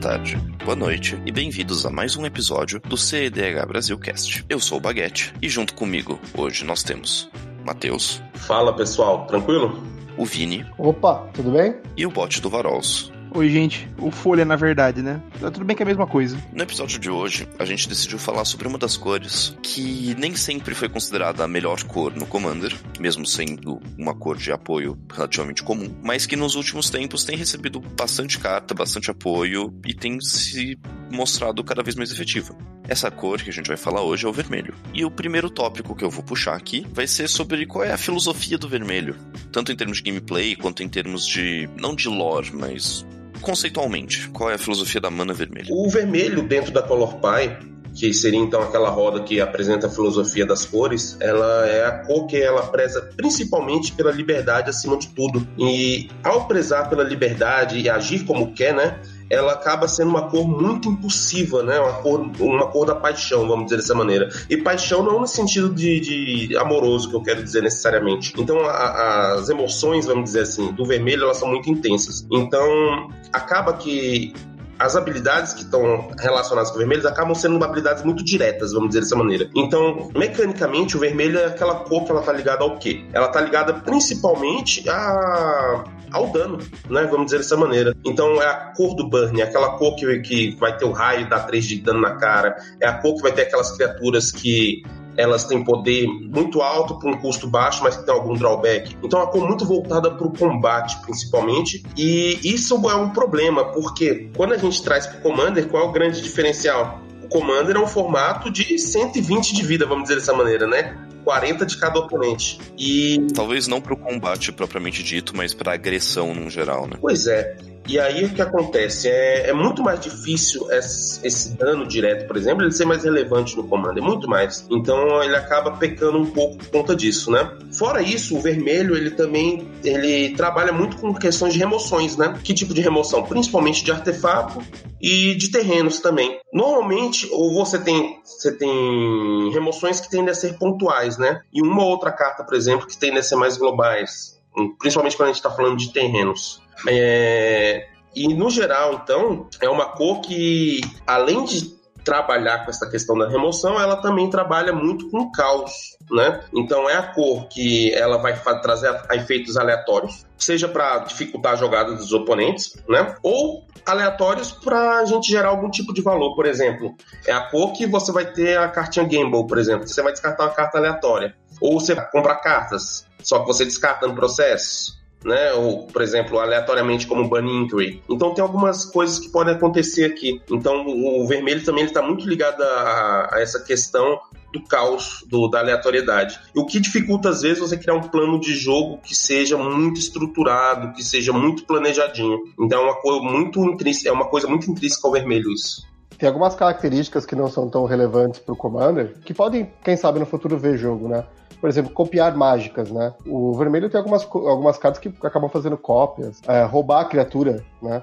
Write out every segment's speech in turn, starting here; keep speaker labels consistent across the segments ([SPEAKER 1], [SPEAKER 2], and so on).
[SPEAKER 1] tarde, boa noite e bem-vindos a mais um episódio do CEDH Brasil Cast. Eu sou o Baguete e junto comigo hoje nós temos Matheus.
[SPEAKER 2] Fala pessoal, tranquilo?
[SPEAKER 1] O Vini.
[SPEAKER 3] Opa, tudo bem?
[SPEAKER 1] E o bot do Varols.
[SPEAKER 4] Oi, gente. O Folha, na verdade, né? Tá tudo bem que é a mesma coisa.
[SPEAKER 1] No episódio de hoje, a gente decidiu falar sobre uma das cores que nem sempre foi considerada a melhor cor no Commander, mesmo sendo uma cor de apoio relativamente comum, mas que nos últimos tempos tem recebido bastante carta, bastante apoio e tem se mostrado cada vez mais efetiva. Essa cor que a gente vai falar hoje é o vermelho. E o primeiro tópico que eu vou puxar aqui vai ser sobre qual é a filosofia do vermelho, tanto em termos de gameplay quanto em termos de não de lore, mas conceitualmente, qual é a filosofia da mana vermelha?
[SPEAKER 2] O vermelho dentro da Color Pie que seria então aquela roda que apresenta a filosofia das cores, ela é a cor que ela preza principalmente pela liberdade acima de tudo. E ao prezar pela liberdade e agir como quer, né? Ela acaba sendo uma cor muito impulsiva, né? Uma cor, uma cor da paixão, vamos dizer dessa maneira. E paixão não no sentido de, de amoroso, que eu quero dizer necessariamente. Então, a, as emoções, vamos dizer assim, do vermelho, elas são muito intensas. Então, acaba que as habilidades que estão relacionadas com o vermelho acabam sendo habilidades muito diretas, vamos dizer dessa maneira. Então, mecanicamente, o vermelho é aquela cor que ela tá ligada ao quê? Ela tá ligada principalmente a ao dano, né? Vamos dizer dessa maneira. Então é a cor do Burn, é aquela cor que, que vai ter o raio, dá 3 de dano na cara, é a cor que vai ter aquelas criaturas que elas têm poder muito alto para um custo baixo, mas que tem algum drawback. Então é uma cor muito voltada para o combate, principalmente. E isso é um problema, porque quando a gente traz para o Commander, qual é o grande diferencial? O Commander é um formato de 120 de vida, vamos dizer dessa maneira, né? 40 de cada oponente. E.
[SPEAKER 1] Talvez não para o combate propriamente dito, mas para agressão no geral, né?
[SPEAKER 2] Pois é. E aí o que acontece? É, é muito mais difícil esse, esse, dano direto, por exemplo, ele ser mais relevante no comando, é muito mais. Então ele acaba pecando um pouco por conta disso, né? Fora isso, o vermelho ele também ele trabalha muito com questões de remoções, né? Que tipo de remoção? Principalmente de artefato e de terrenos também. Normalmente, ou você tem você tem remoções que tendem a ser pontuais, né? E uma outra carta, por exemplo, que tendem a ser mais globais, principalmente quando a gente está falando de terrenos. É, e no geral, então, é uma cor que, além de trabalhar com essa questão da remoção, ela também trabalha muito com caos, né? Então é a cor que ela vai trazer efeitos aleatórios, seja para dificultar a jogada dos oponentes, né? Ou aleatórios para a gente gerar algum tipo de valor, por exemplo. É a cor que você vai ter a cartinha Gamble, por exemplo. Você vai descartar uma carta aleatória. Ou você compra cartas, só que você descarta no processo né? Ou, por exemplo, aleatoriamente como Bunny Inquiry. Então tem algumas coisas que podem acontecer aqui. Então o vermelho também está muito ligado a, a, essa questão do caos, do, da aleatoriedade. O que dificulta às vezes você criar um plano de jogo que seja muito estruturado, que seja muito planejadinho. Então é uma coisa muito intrínseca, é uma coisa muito intrínseca ao vermelho isso.
[SPEAKER 3] Tem algumas características que não são tão relevantes para o Commander, que podem, quem sabe, no futuro ver jogo, né? por exemplo, copiar mágicas, né? O vermelho tem algumas, algumas cartas que acabam fazendo cópias, é, roubar a criatura, né?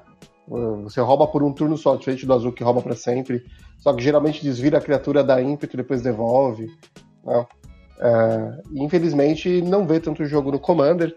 [SPEAKER 3] Você rouba por um turno só, diferente do azul que rouba para sempre. Só que geralmente desvira a criatura da ímpeto e depois devolve. Né? É, infelizmente não vê tanto jogo no Commander,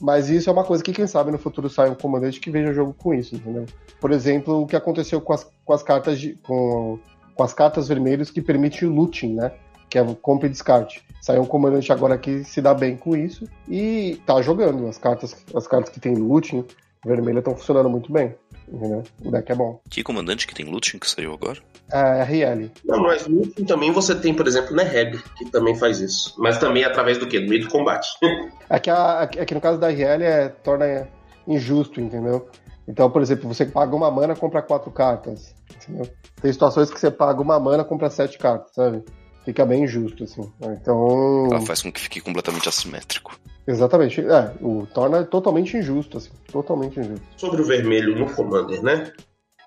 [SPEAKER 3] mas isso é uma coisa que quem sabe no futuro sai um comandante que veja jogo com isso, entendeu? Por exemplo, o que aconteceu com as, com as cartas de, com, com as cartas vermelhas que permitem o looting, né? Que é compra e descarte. Saiu um comandante agora que se dá bem com isso e tá jogando. As cartas, as cartas que tem looting vermelha estão funcionando muito bem. Entendeu? O deck é bom.
[SPEAKER 1] Que comandante que tem looting que saiu agora?
[SPEAKER 3] É, RL.
[SPEAKER 2] Não, mas looting também você tem, por exemplo, Neheb, que também faz isso. Mas também é através do quê? Do meio do combate.
[SPEAKER 3] é, que a, é que no caso da RL é, torna injusto, entendeu? Então, por exemplo, você paga uma mana, compra quatro cartas. Entendeu? Tem situações que você paga uma mana, compra sete cartas, sabe? fica bem injusto, assim. Então.
[SPEAKER 1] Ela faz com que fique completamente assimétrico.
[SPEAKER 3] Exatamente. É, o torna totalmente injusto, assim. Totalmente injusto.
[SPEAKER 2] Sobre o vermelho no Commander, né?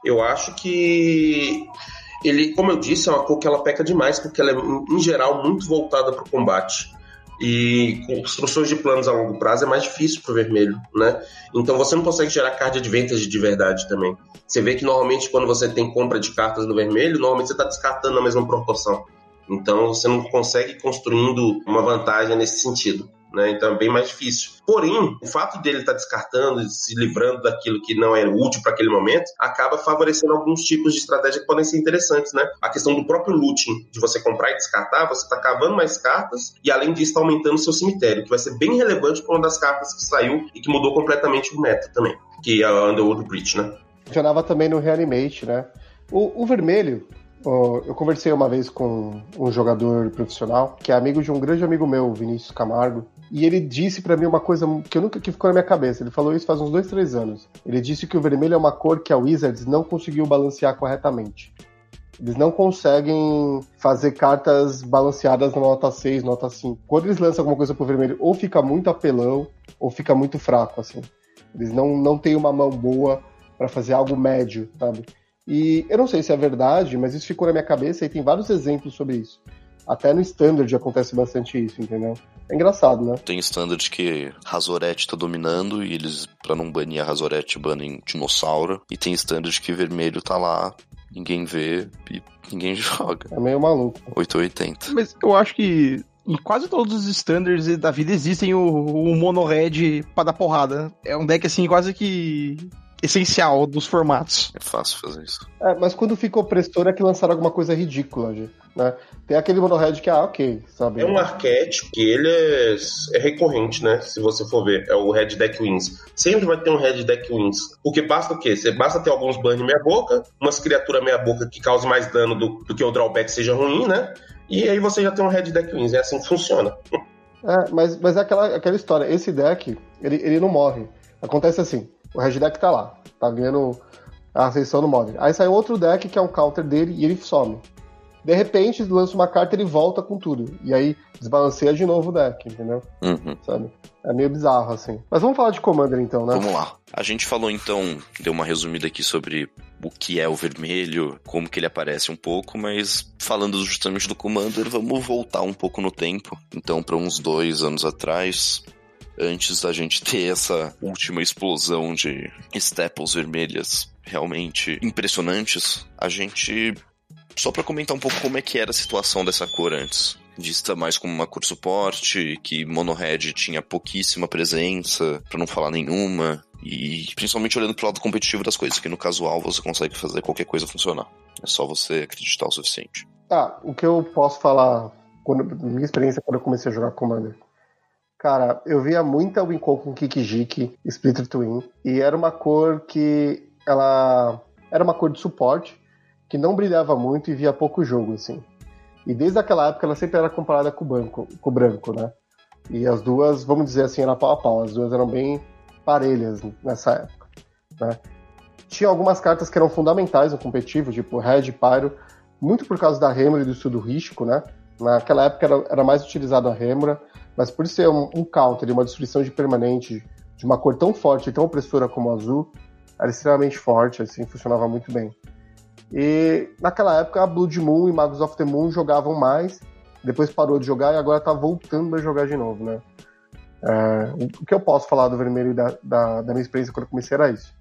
[SPEAKER 2] Eu acho que ele, como eu disse, é uma cor que ela peca demais, porque ela é, em geral, muito voltada para o combate. E construções de planos a longo prazo é mais difícil para o vermelho, né? Então você não consegue gerar card advantage de verdade também. Você vê que normalmente quando você tem compra de cartas no vermelho, normalmente você está descartando na mesma proporção. Então você não consegue construindo uma vantagem nesse sentido. Né? Então é bem mais difícil. Porém, o fato dele estar tá descartando, se livrando daquilo que não é útil para aquele momento, acaba favorecendo alguns tipos de estratégia que podem ser interessantes, né? A questão do próprio looting, de você comprar e descartar, você está cavando mais cartas e além disso está aumentando seu cemitério, que vai ser bem relevante para uma das cartas que saiu e que mudou completamente o meta também, que é a Underworld Breach, né?
[SPEAKER 3] Funcionava também no Reanimate, né? O, o vermelho, eu conversei uma vez com um jogador profissional que é amigo de um grande amigo meu, Vinícius Camargo, e ele disse para mim uma coisa que eu nunca que ficou na minha cabeça. Ele falou isso faz uns dois, três anos. Ele disse que o vermelho é uma cor que a Wizards não conseguiu balancear corretamente. Eles não conseguem fazer cartas balanceadas na nota 6, nota 5. Quando eles lançam alguma coisa pro vermelho, ou fica muito apelão, ou fica muito fraco, assim. Eles não, não têm uma mão boa para fazer algo médio, sabe? E eu não sei se é verdade, mas isso ficou na minha cabeça e tem vários exemplos sobre isso. Até no Standard acontece bastante isso, entendeu? É engraçado, né?
[SPEAKER 1] Tem Standard que Razorette tá dominando e eles, pra não banir a Razorette, banem Dinossauro. E tem Standard que vermelho tá lá, ninguém vê e ninguém joga.
[SPEAKER 3] É meio maluco.
[SPEAKER 1] 880.
[SPEAKER 4] Mas eu acho que em quase todos os standards da vida existem o, o mono red pra dar porrada. É um deck assim quase que essencial dos formatos.
[SPEAKER 1] É fácil fazer isso.
[SPEAKER 3] É, mas quando fica opressor é que lançaram alguma coisa ridícula, gente. Né? Tem aquele monohead que, ah, ok, sabe?
[SPEAKER 2] É um arquétipo que ele é, é, recorrente, né? Se você for ver, é o Red Deck Wins. Sempre vai ter um Red Deck Wins. Porque basta o quê? Você basta ter alguns burn meia boca, umas criaturas meia boca que causem mais dano do, do que o drawback seja ruim, né? E aí você já tem um Red Deck Wins. É assim que funciona.
[SPEAKER 3] É, mas, mas é aquela, aquela história. Esse deck, ele, ele não morre. Acontece assim. O Red Deck tá lá, tá ganhando a ascensão no Modern. Aí sai outro deck que é um counter dele e ele some. De repente, lança uma carta e ele volta com tudo. E aí desbalanceia de novo o deck, entendeu?
[SPEAKER 1] Uhum.
[SPEAKER 3] Sabe? É meio bizarro, assim. Mas vamos falar de Commander então, né?
[SPEAKER 1] Vamos lá. A gente falou então, deu uma resumida aqui sobre o que é o vermelho, como que ele aparece um pouco, mas falando justamente do Commander, vamos voltar um pouco no tempo. Então, para uns dois anos atrás, antes da gente ter essa última explosão de staples vermelhas realmente impressionantes, a gente. Só para comentar um pouco como é que era a situação dessa cor antes. Vista mais como uma cor suporte, que Monohead tinha pouquíssima presença, para não falar nenhuma, e principalmente olhando pro lado competitivo das coisas, que no casual você consegue fazer qualquer coisa funcionar. É só você acreditar o suficiente.
[SPEAKER 3] Ah, o que eu posso falar, quando, minha experiência quando eu comecei a jogar Commander, Cara, eu via muita Wincon com Kikijiki, Splitter Twin, e era uma cor que ela era uma cor de suporte, que não brilhava muito e via pouco jogo, assim. E desde aquela época ela sempre era comparada com o, banco, com o branco, né? E as duas, vamos dizer assim, era pau a pau, as duas eram bem parelhas nessa época, né? Tinha algumas cartas que eram fundamentais no competitivo, tipo Red Pyro, muito por causa da Rêmora e do estudo rístico, né? Naquela época era, era mais utilizado a Rêmora, mas por ser um, um counter uma destruição de permanente de uma cor tão forte e tão opressora como o azul, era extremamente forte, assim, funcionava muito bem. E naquela época a Blood Moon e Magos of the Moon jogavam mais, depois parou de jogar e agora tá voltando a jogar de novo, né? É, o que eu posso falar do vermelho e da, da, da, minha experiência quando eu comecei era isso.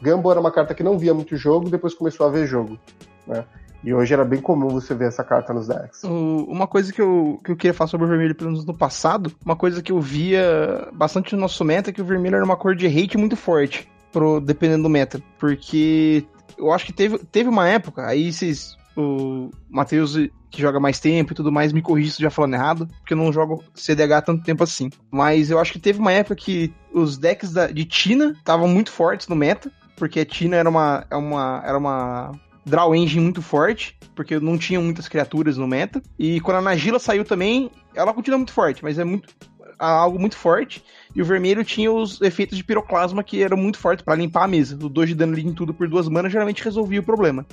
[SPEAKER 3] Gambo era uma carta que não via muito jogo, depois começou a ver jogo. Né? E hoje era bem comum você ver essa carta nos decks.
[SPEAKER 4] uma coisa que eu, que eu queria falar sobre o vermelho, pelo menos no passado, uma coisa que eu via bastante no nosso meta é que o vermelho era uma cor de hate muito forte, pro, dependendo do meta. Porque eu acho que teve, teve uma época, aí vocês. O Matheus, que joga mais tempo e tudo mais, me corrija se já falando errado, porque eu não jogo CDH tanto tempo assim. Mas eu acho que teve uma época que os decks da, de Tina estavam muito fortes no meta, porque a Tina era uma, era é uma, era uma draw engine muito forte, porque não tinha muitas criaturas no meta. E quando a Nagila saiu também, ela continua muito forte, mas é muito algo muito forte. E o vermelho tinha os efeitos de piroclasma que eram muito fortes para limpar a mesa. O 2 de dano em tudo por duas manas geralmente resolvia o problema.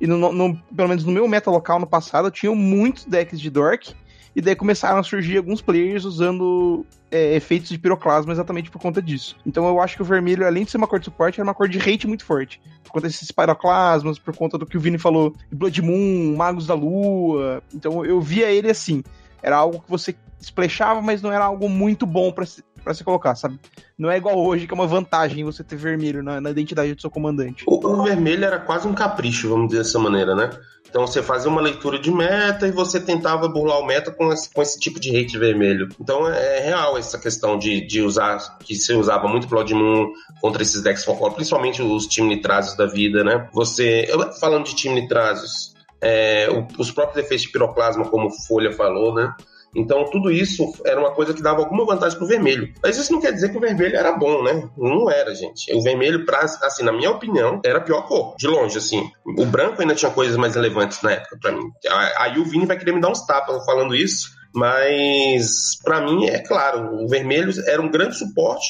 [SPEAKER 4] E no, no, pelo menos no meu meta local no passado, tinha muitos decks de Dork e daí começaram a surgir alguns players usando é, efeitos de piroclasma exatamente por conta disso. Então eu acho que o vermelho, além de ser uma cor de suporte, era uma cor de hate muito forte. Por conta desses piroclasmas, por conta do que o Vini falou, Blood Moon, Magos da Lua. Então eu via ele assim. Era algo que você splashava, mas não era algo muito bom para se, pra se colocar, sabe? Não é igual hoje, que é uma vantagem você ter vermelho na, na identidade do seu comandante.
[SPEAKER 2] O, o, vermelho era quase um capricho, vamos dizer dessa maneira, né? Então você fazia uma leitura de meta e você tentava burlar o meta com esse, com esse tipo de hate vermelho. Então é, é real essa questão de, de usar, que se usava muito Blood Moon contra esses decks folclore, principalmente os time nitrazos da vida, né? Você, eu, falando de time nitrazos, é, os próprios efeitos de piroclasma, como Folha falou, né? Então, tudo isso era uma coisa que dava alguma vantagem pro vermelho. Mas isso não quer dizer que o vermelho era bom, né? Não era, gente. O vermelho, pra, assim, na minha opinião, era a pior cor, de longe, assim. O branco ainda tinha coisas mais relevantes na época, para mim. Aí o Vini vai querer me dar uns tapas falando isso, mas para mim, é claro, o vermelho era um grande suporte,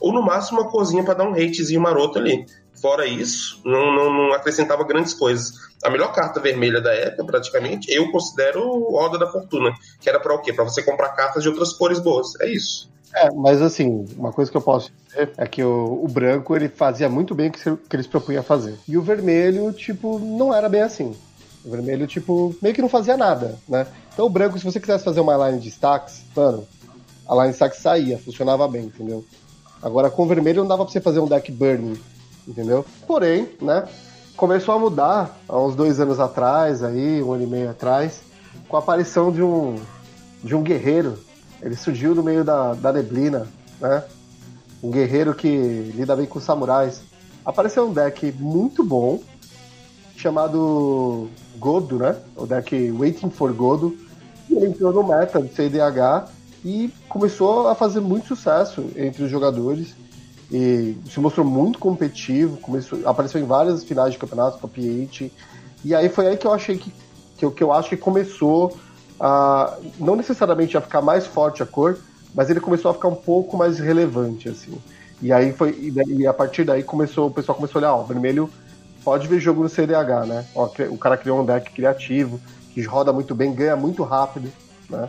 [SPEAKER 2] ou no máximo uma cozinha para dar um hatezinho maroto ali. Fora isso, não, não, não, acrescentava grandes coisas. A melhor carta vermelha da época, praticamente, eu considero Roda da Fortuna, que era para o quê? Para você comprar cartas de outras cores boas. É isso.
[SPEAKER 3] É, mas assim, uma coisa que eu posso dizer é que o, o branco ele fazia muito bem o que, que eles propunham fazer. E o vermelho, tipo, não era bem assim. O vermelho, tipo, meio que não fazia nada, né? Então o branco, se você quisesse fazer uma line de stacks, mano, a line de stacks saía, funcionava bem, entendeu? Agora com o vermelho não dava pra você fazer um deck burning entendeu? Porém, né, começou a mudar há uns dois anos atrás, aí, um ano e meio atrás, com a aparição de um, de um guerreiro. Ele surgiu no meio da, da neblina, né? Um guerreiro que lida bem com samurais. Apareceu um deck muito bom, chamado Godo, né? O deck Waiting for Godo. E ele entrou no meta do CDH e começou a fazer muito sucesso entre os jogadores e se mostrou muito competitivo, começou, apareceu em várias finais de campeonato, top 8. E aí foi aí que eu achei que, que, que eu acho que começou a não necessariamente a ficar mais forte a cor, mas ele começou a ficar um pouco mais relevante assim. E aí foi e, e a partir daí começou o pessoal começou a olhar, ó, vermelho pode ver jogo no CDH, né? Ó, o cara criou um deck criativo, que roda muito bem, ganha muito rápido, né?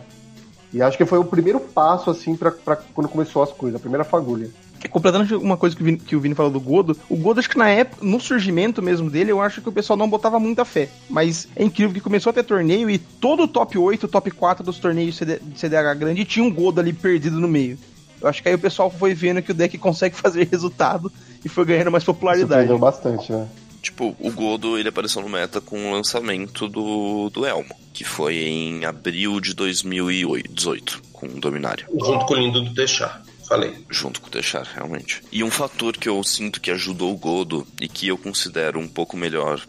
[SPEAKER 3] E acho que foi o primeiro passo assim para quando começou as coisas, a primeira fagulha
[SPEAKER 4] completando uma coisa que o, Vini, que o Vini falou do Godo, o Godo acho que na época, no surgimento mesmo dele, eu acho que o pessoal não botava muita fé. Mas é incrível que começou a ter torneio e todo o top 8, top 4 dos torneios de CDH grande tinha um Godo ali perdido no meio. Eu acho que aí o pessoal foi vendo que o deck consegue fazer resultado e foi ganhando mais popularidade.
[SPEAKER 3] Surpreendeu bastante, né?
[SPEAKER 1] Tipo, o Godo ele apareceu no meta com o lançamento do, do Elmo, que foi em abril de 2018, com o Dominário.
[SPEAKER 2] Junto com o lindo do Deixar. Falei.
[SPEAKER 1] Junto com o Deixar, realmente. E um fator que eu sinto que ajudou o Godo e que eu considero um pouco melhor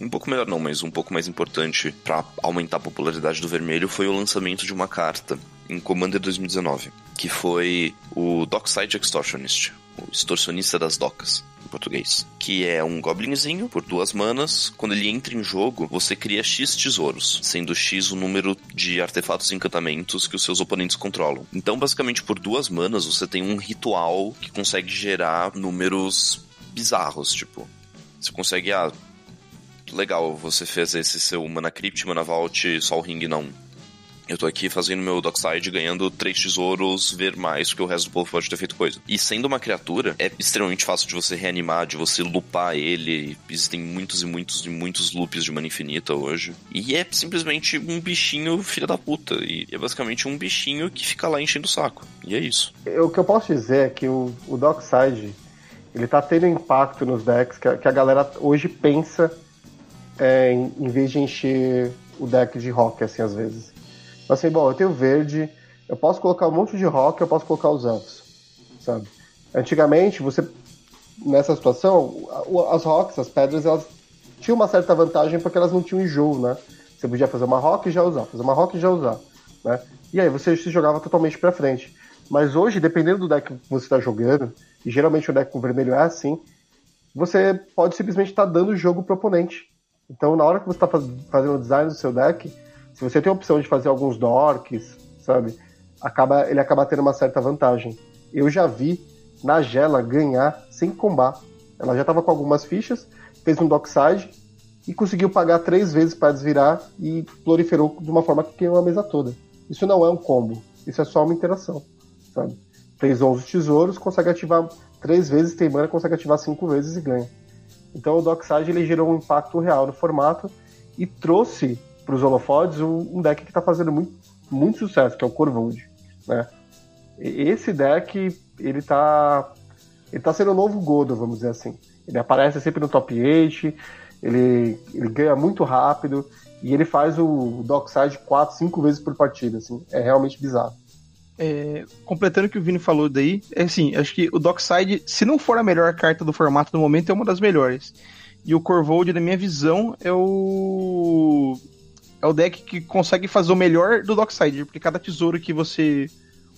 [SPEAKER 1] um pouco melhor não, mas um pouco mais importante para aumentar a popularidade do vermelho foi o lançamento de uma carta em Commander 2019, que foi o Dockside Extortionist, extorsionista das docas português. Que é um goblinzinho por duas manas. Quando ele entra em jogo, você cria X tesouros, sendo X o número de artefatos e encantamentos que os seus oponentes controlam. Então, basicamente, por duas manas, você tem um ritual que consegue gerar números bizarros, tipo. Você consegue, ah, legal, você fez esse seu Mana Crypt, Mana Vault, Sol Ring não eu tô aqui fazendo meu Dockside, ganhando três tesouros, ver mais, porque o resto do povo pode ter feito coisa. E sendo uma criatura, é extremamente fácil de você reanimar, de você lupar ele. Existem muitos e muitos e muitos loops de mana infinita hoje. E é simplesmente um bichinho filha da puta. E é basicamente um bichinho que fica lá enchendo o saco. E é isso.
[SPEAKER 3] O que eu posso dizer é que o, o Dockside, ele tá tendo impacto nos decks que a, que a galera hoje pensa é, em, em vez de encher o deck de rock, assim, às vezes assim, bom, eu tenho verde, eu posso colocar um monte de rock, eu posso colocar os elfos, sabe? Antigamente, você, nessa situação, as rocks, as pedras, elas tinham uma certa vantagem porque elas não tinham enjoo, né? Você podia fazer uma rock e já usar, fazer uma rock e já usar, né? E aí você se jogava totalmente para frente. Mas hoje, dependendo do deck que você está jogando, e geralmente o deck com vermelho é assim, você pode simplesmente estar tá dando o jogo pro oponente. Então, na hora que você está fazendo o design do seu deck, se você tem a opção de fazer alguns dorks, sabe? Acaba, ele acaba tendo uma certa vantagem. Eu já vi Nagela ganhar sem combar. Ela já estava com algumas fichas, fez um dockside e conseguiu pagar três vezes para desvirar e proliferou de uma forma que ganhou a mesa toda. Isso não é um combo, isso é só uma interação, sabe? Fez 11 tesouros, consegue ativar três vezes, tem mana, consegue ativar cinco vezes e ganha. Então o Dockside ele gerou um impacto real no formato e trouxe para os holofotes um, deck que está fazendo muito, muito sucesso, que é o Corvold, né? Esse deck, ele tá ele tá sendo o novo Godo, vamos dizer assim. Ele aparece sempre no top 8, ele, ele ganha muito rápido e ele faz o Dockside 4, 5 vezes por partida, assim. É realmente bizarro.
[SPEAKER 4] É, completando o que o Vini falou daí, é assim, acho que o Dockside, se não for a melhor carta do formato no momento, é uma das melhores. E o Corvold, na minha visão, é o. É o deck que consegue fazer o melhor do Dockside, porque cada tesouro que você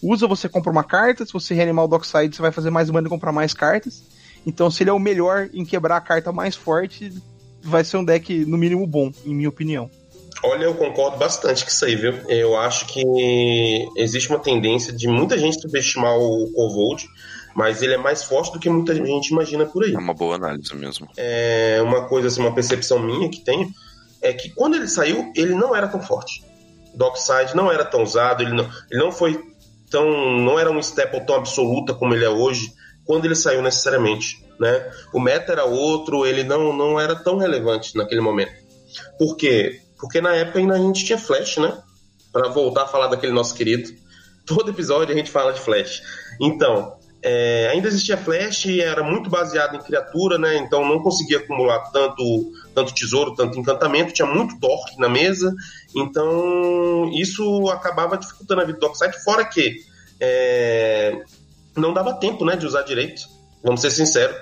[SPEAKER 4] usa, você compra uma carta. Se você reanimar o Dockside, você vai fazer mais mana e comprar mais cartas. Então, se ele é o melhor em quebrar a carta mais forte, vai ser um deck, no mínimo, bom, em minha opinião.
[SPEAKER 2] Olha, eu concordo bastante com isso aí, viu? Eu acho que existe uma tendência de muita gente subestimar o Corvold, mas ele é mais forte do que muita gente imagina por aí.
[SPEAKER 1] É uma boa análise mesmo.
[SPEAKER 2] É uma coisa, assim, uma percepção minha que tenho, é que quando ele saiu, ele não era tão forte. Dockside não era tão usado, ele não, ele não foi tão. não era um staple tão absoluta como ele é hoje, quando ele saiu necessariamente. Né? O meta era outro, ele não, não era tão relevante naquele momento. Por quê? Porque na época ainda a gente tinha Flash, né? Para voltar a falar daquele nosso querido. Todo episódio a gente fala de Flash. Então, é, ainda existia Flash, era muito baseado em criatura, né? Então não conseguia acumular tanto, tanto tesouro, tanto encantamento, tinha muito torque na mesa. Então isso acabava dificultando a vida do Dockside, fora que é, não dava tempo né, de usar direito. Vamos ser sinceros.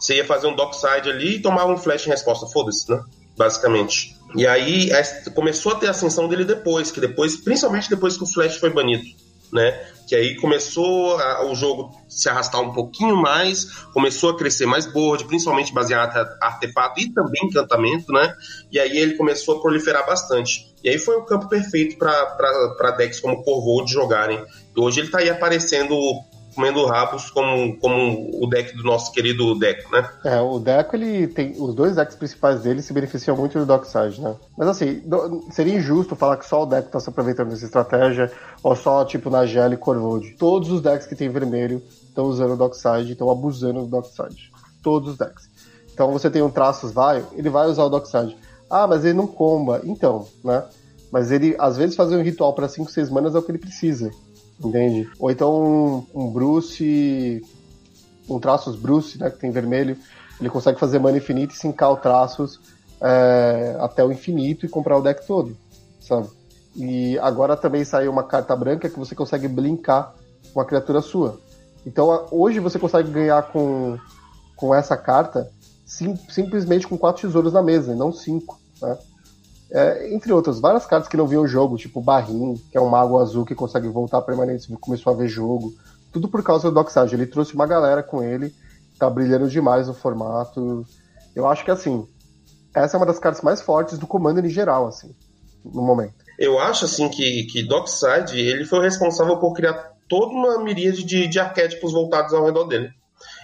[SPEAKER 2] Você ia fazer um Dockside ali e tomava um flash em resposta, foda-se, né? Basicamente. E aí começou a ter a ascensão dele depois, que depois, principalmente depois que o Flash foi banido, né? Que aí começou a, o jogo se arrastar um pouquinho mais, começou a crescer mais board, principalmente baseado em artefato e também encantamento, né? E aí ele começou a proliferar bastante. E aí foi o campo perfeito para decks como Corvold jogarem. E hoje ele está aí aparecendo comendo rabos como, como o deck do nosso querido Deco, né?
[SPEAKER 3] É, o Deco, ele tem. Os dois decks principais dele se beneficiam muito do Dockside, né? Mas assim, seria injusto falar que só o Deco tá se aproveitando dessa estratégia, ou só tipo Nagel e Corvold. Todos os decks que tem vermelho estão usando o Dockside, estão abusando do Dockside. Todos os decks. Então você tem um Traços vai, ele vai usar o Dockside. Ah, mas ele não comba. Então, né? Mas ele, às vezes, fazer um ritual para 5, 6 manas é o que ele precisa entende? Ou então um, um Bruce, um traços Bruce, né, que tem vermelho, ele consegue fazer mana infinita e sincar o traços é, até o infinito e comprar o deck todo, sabe? E agora também saiu uma carta branca que você consegue blinkar uma criatura sua. Então hoje você consegue ganhar com, com essa carta sim, simplesmente com quatro tesouros na mesa, e não cinco, né? É, entre outras, várias cartas que não viam jogo, tipo Barrim, que é um mago azul que consegue voltar permanente começou a ver jogo. Tudo por causa do Docksage. Ele trouxe uma galera com ele, tá brilhando demais no formato. Eu acho que assim, essa é uma das cartas mais fortes do Commander em geral, assim, no momento.
[SPEAKER 2] Eu acho assim que, que Dockside ele foi o responsável por criar toda uma miríade de, de arquétipos voltados ao redor dele.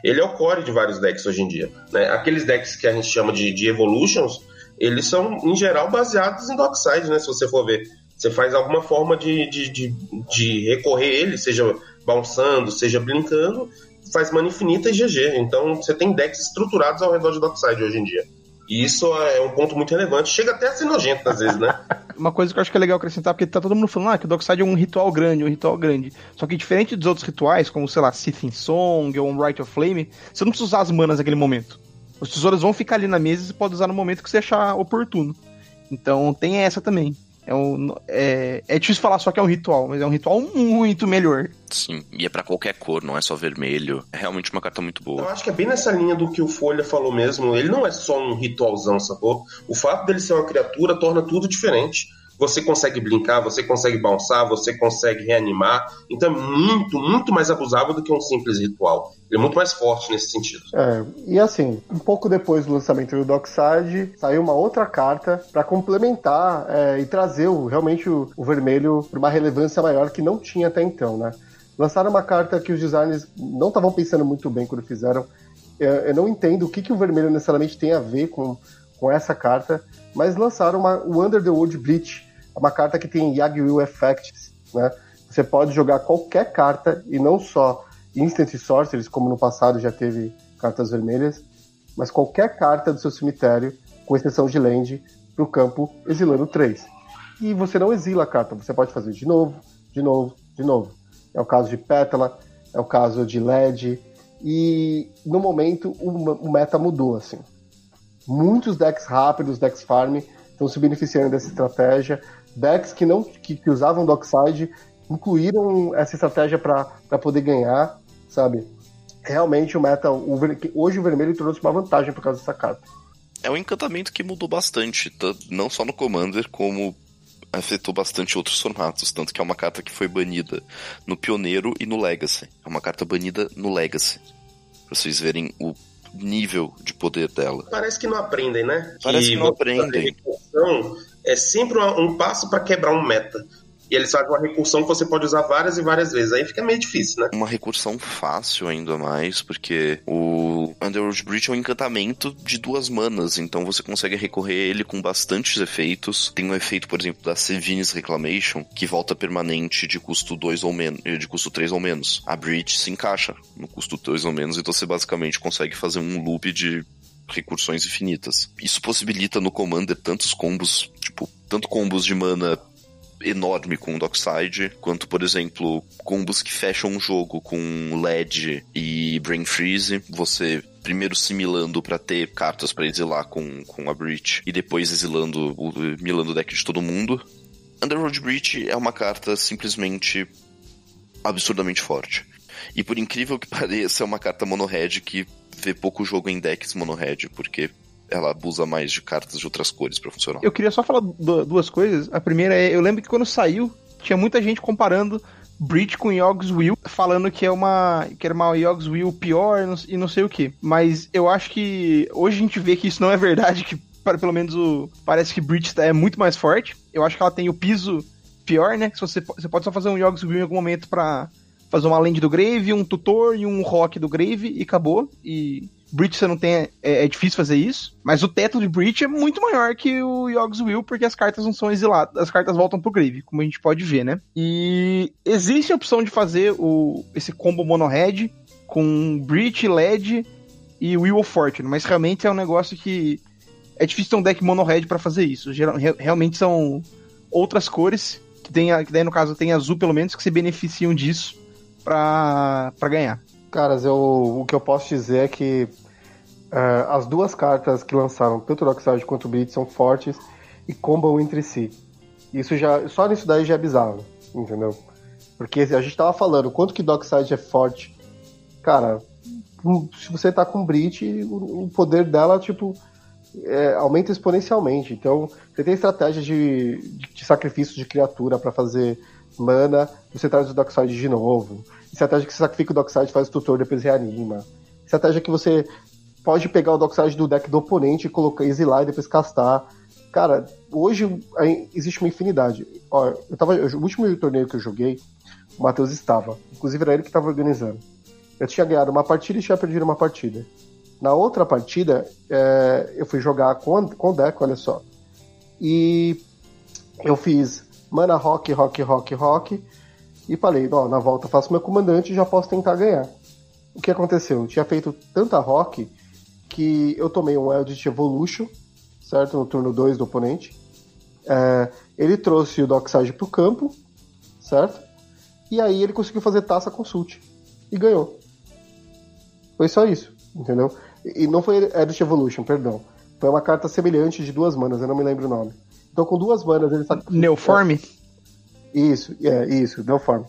[SPEAKER 2] Ele é o core de vários decks hoje em dia. Né? Aqueles decks que a gente chama de, de Evolutions, eles são, em geral, baseados em dockside, né? Se você for ver. Você faz alguma forma de, de, de, de recorrer ele, seja bounçando, seja brincando, faz mana infinita e GG. Então você tem decks estruturados ao redor de dockside hoje em dia. E isso é um ponto muito relevante. Chega até a ser nojento às vezes, né?
[SPEAKER 4] Uma coisa que eu acho que é legal acrescentar, porque tá todo mundo falando ah, que o Dockside é um ritual grande, um ritual grande. Só que diferente dos outros rituais, como, sei lá, Sithing Song ou um Rite of Flame, você não precisa usar as manas naquele momento. Os tesouros vão ficar ali na mesa e você pode usar no momento que você achar oportuno. Então tem essa também. É, um, é, é difícil falar só que é um ritual, mas é um ritual muito melhor.
[SPEAKER 1] Sim, e é para qualquer cor, não é só vermelho. É realmente uma carta muito boa.
[SPEAKER 2] Eu acho que é bem nessa linha do que o Folha falou mesmo. Ele não é só um ritualzão, sacou? O fato dele ser uma criatura torna tudo diferente você consegue brincar, você consegue bounçar, você consegue reanimar. Então é muito, muito mais abusável do que um simples ritual. Ele é muito mais forte nesse sentido.
[SPEAKER 3] É, e assim, um pouco depois do lançamento do Dockside, saiu uma outra carta para complementar é, e trazer o, realmente o, o vermelho para uma relevância maior que não tinha até então, né? Lançaram uma carta que os designers não estavam pensando muito bem quando fizeram. Eu, eu não entendo o que, que o vermelho necessariamente tem a ver com, com essa carta, mas lançaram uma, o Under the World Bleach, é uma carta que tem Yagyu Effects, né? Você pode jogar qualquer carta e não só Instant Sorceries, como no passado já teve cartas vermelhas, mas qualquer carta do seu cemitério, com exceção de land, para o campo exilando 3. e você não exila a carta. Você pode fazer de novo, de novo, de novo. É o caso de Pétala, é o caso de LED. E no momento o, o meta mudou, assim. Muitos decks rápidos, decks farm, estão se beneficiando dessa estratégia. Decks que não que, que usavam Dockside incluíram essa estratégia para poder ganhar, sabe? Realmente o meta. O, hoje o vermelho trouxe uma vantagem por causa dessa carta.
[SPEAKER 1] É um encantamento que mudou bastante, não só no Commander, como afetou bastante outros formatos, tanto que é uma carta que foi banida no Pioneiro e no Legacy. É uma carta banida no Legacy. Pra vocês verem o nível de poder dela.
[SPEAKER 2] Parece que não aprendem, né?
[SPEAKER 1] Parece que, que não aprendem.
[SPEAKER 2] É sempre um passo para quebrar um meta. E eles fazem uma recursão que você pode usar várias e várias vezes. Aí fica meio difícil, né?
[SPEAKER 1] Uma recursão fácil ainda mais, porque o Underworld Breach é um encantamento de duas manas, então você consegue recorrer a ele com bastantes efeitos. Tem um efeito, por exemplo, da Sevin's Reclamation, que volta permanente de custo 2 ou menos, de custo 3 ou menos. A Breach se encaixa no custo 2 ou menos, então você basicamente consegue fazer um loop de recursões infinitas. Isso possibilita no Commander tantos combos, tipo, tanto combos de mana enorme com o Dockside, quanto, por exemplo, combos que fecham um jogo com LED e Brain Freeze, você primeiro similando para ter cartas para exilar com, com a Breach e depois exilando, milando o deck de todo mundo. Underworld Breach é uma carta simplesmente absurdamente forte. E por incrível que pareça, é uma carta mono-red que vê pouco jogo em decks mono-red, porque ela abusa mais de cartas de outras cores para funcionar.
[SPEAKER 4] Eu queria só falar duas coisas. A primeira é, eu lembro que quando saiu, tinha muita gente comparando Breach com Yogg's Will, falando que é uma que era uma Yogg's Will pior e não sei o que. Mas eu acho que hoje a gente vê que isso não é verdade, que pelo menos o, parece que Breach é muito mais forte. Eu acho que ela tem o piso pior, né? Se você, você pode só fazer um Yogg's Will em algum momento para fazer uma land do Grave, um tutor e um rock do Grave e acabou. E Breach você não tem. É, é, difícil fazer isso. Mas o teto de Breach é muito maior que o Yogg's Will, porque as cartas não são exiladas. As cartas voltam pro Grave, como a gente pode ver, né? E existe a opção de fazer o, esse combo mono-red com Breach, LED e Will of Fortune. Mas realmente é um negócio que. É difícil ter um deck mono-red pra fazer isso. Geral, realmente são outras cores, que, tem, que daí no caso tem azul pelo menos, que se beneficiam disso pra ganhar.
[SPEAKER 3] Caras, eu, o que eu posso dizer é que uh, as duas cartas que lançaram, tanto o Dockside quanto o Beat, são fortes e combam entre si. Isso já, só nisso daí já é bizarro, entendeu? Porque a gente tava falando, quanto que Dockside é forte. Cara, se você tá com Brit, o poder dela, tipo, é, aumenta exponencialmente. Então, você tem estratégia de, de, de sacrifício de criatura para fazer mana, você traz o Dockside de novo. Estratégia que você sacrifica o Dockside faz o tutor, depois reanima. Estratégia que você pode pegar o Dockside do deck do oponente e colocar, exilar e depois castar. Cara, hoje existe uma infinidade. Ó, eu tava, o último torneio que eu joguei, o Matheus estava. Inclusive era ele que estava organizando. Eu tinha ganhado uma partida e tinha perdido uma partida. Na outra partida, é, eu fui jogar com, com o deck, olha só. E eu fiz mana rock, rock, rock, rock. E falei, ó, na volta faço meu comandante e já posso tentar ganhar. O que aconteceu? Eu tinha feito tanta rock que eu tomei um Eldritch Evolution, certo? No turno 2 do oponente. É, ele trouxe o Dockside pro campo, certo? E aí ele conseguiu fazer taça consult. E ganhou. Foi só isso, entendeu? E não foi Eldritch Evolution, perdão. Foi uma carta semelhante de duas manas, eu não me lembro o nome. Então com duas manas ele
[SPEAKER 4] sacrificou. Neoform?
[SPEAKER 3] Isso, é, isso, deu forma.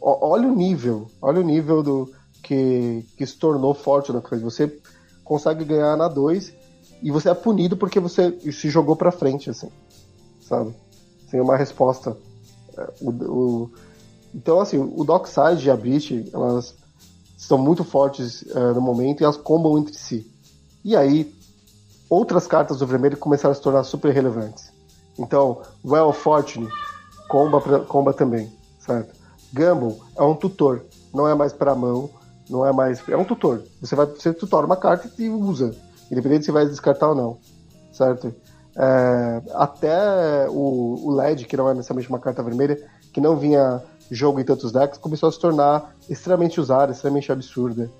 [SPEAKER 3] O, olha o nível, olha o nível do que, que se tornou forte na coisa. Você consegue ganhar na 2 e você é punido porque você se jogou pra frente, assim, sabe? Sem uma resposta. É, o, o, então, assim, o Dockside e a Breach, elas são muito fortes uh, no momento e elas combam entre si. E aí, outras cartas do vermelho começaram a se tornar super relevantes. Então, Well Fortune Comba, pra, comba também, certo? Gamble é um tutor, não é mais para mão, não é mais. É um tutor. Você vai você tutora uma carta e usa, independente se vai descartar ou não, certo? É, até o, o LED, que não é necessariamente uma carta vermelha, que não vinha jogo em tantos decks, começou a se tornar extremamente usada, extremamente absurda.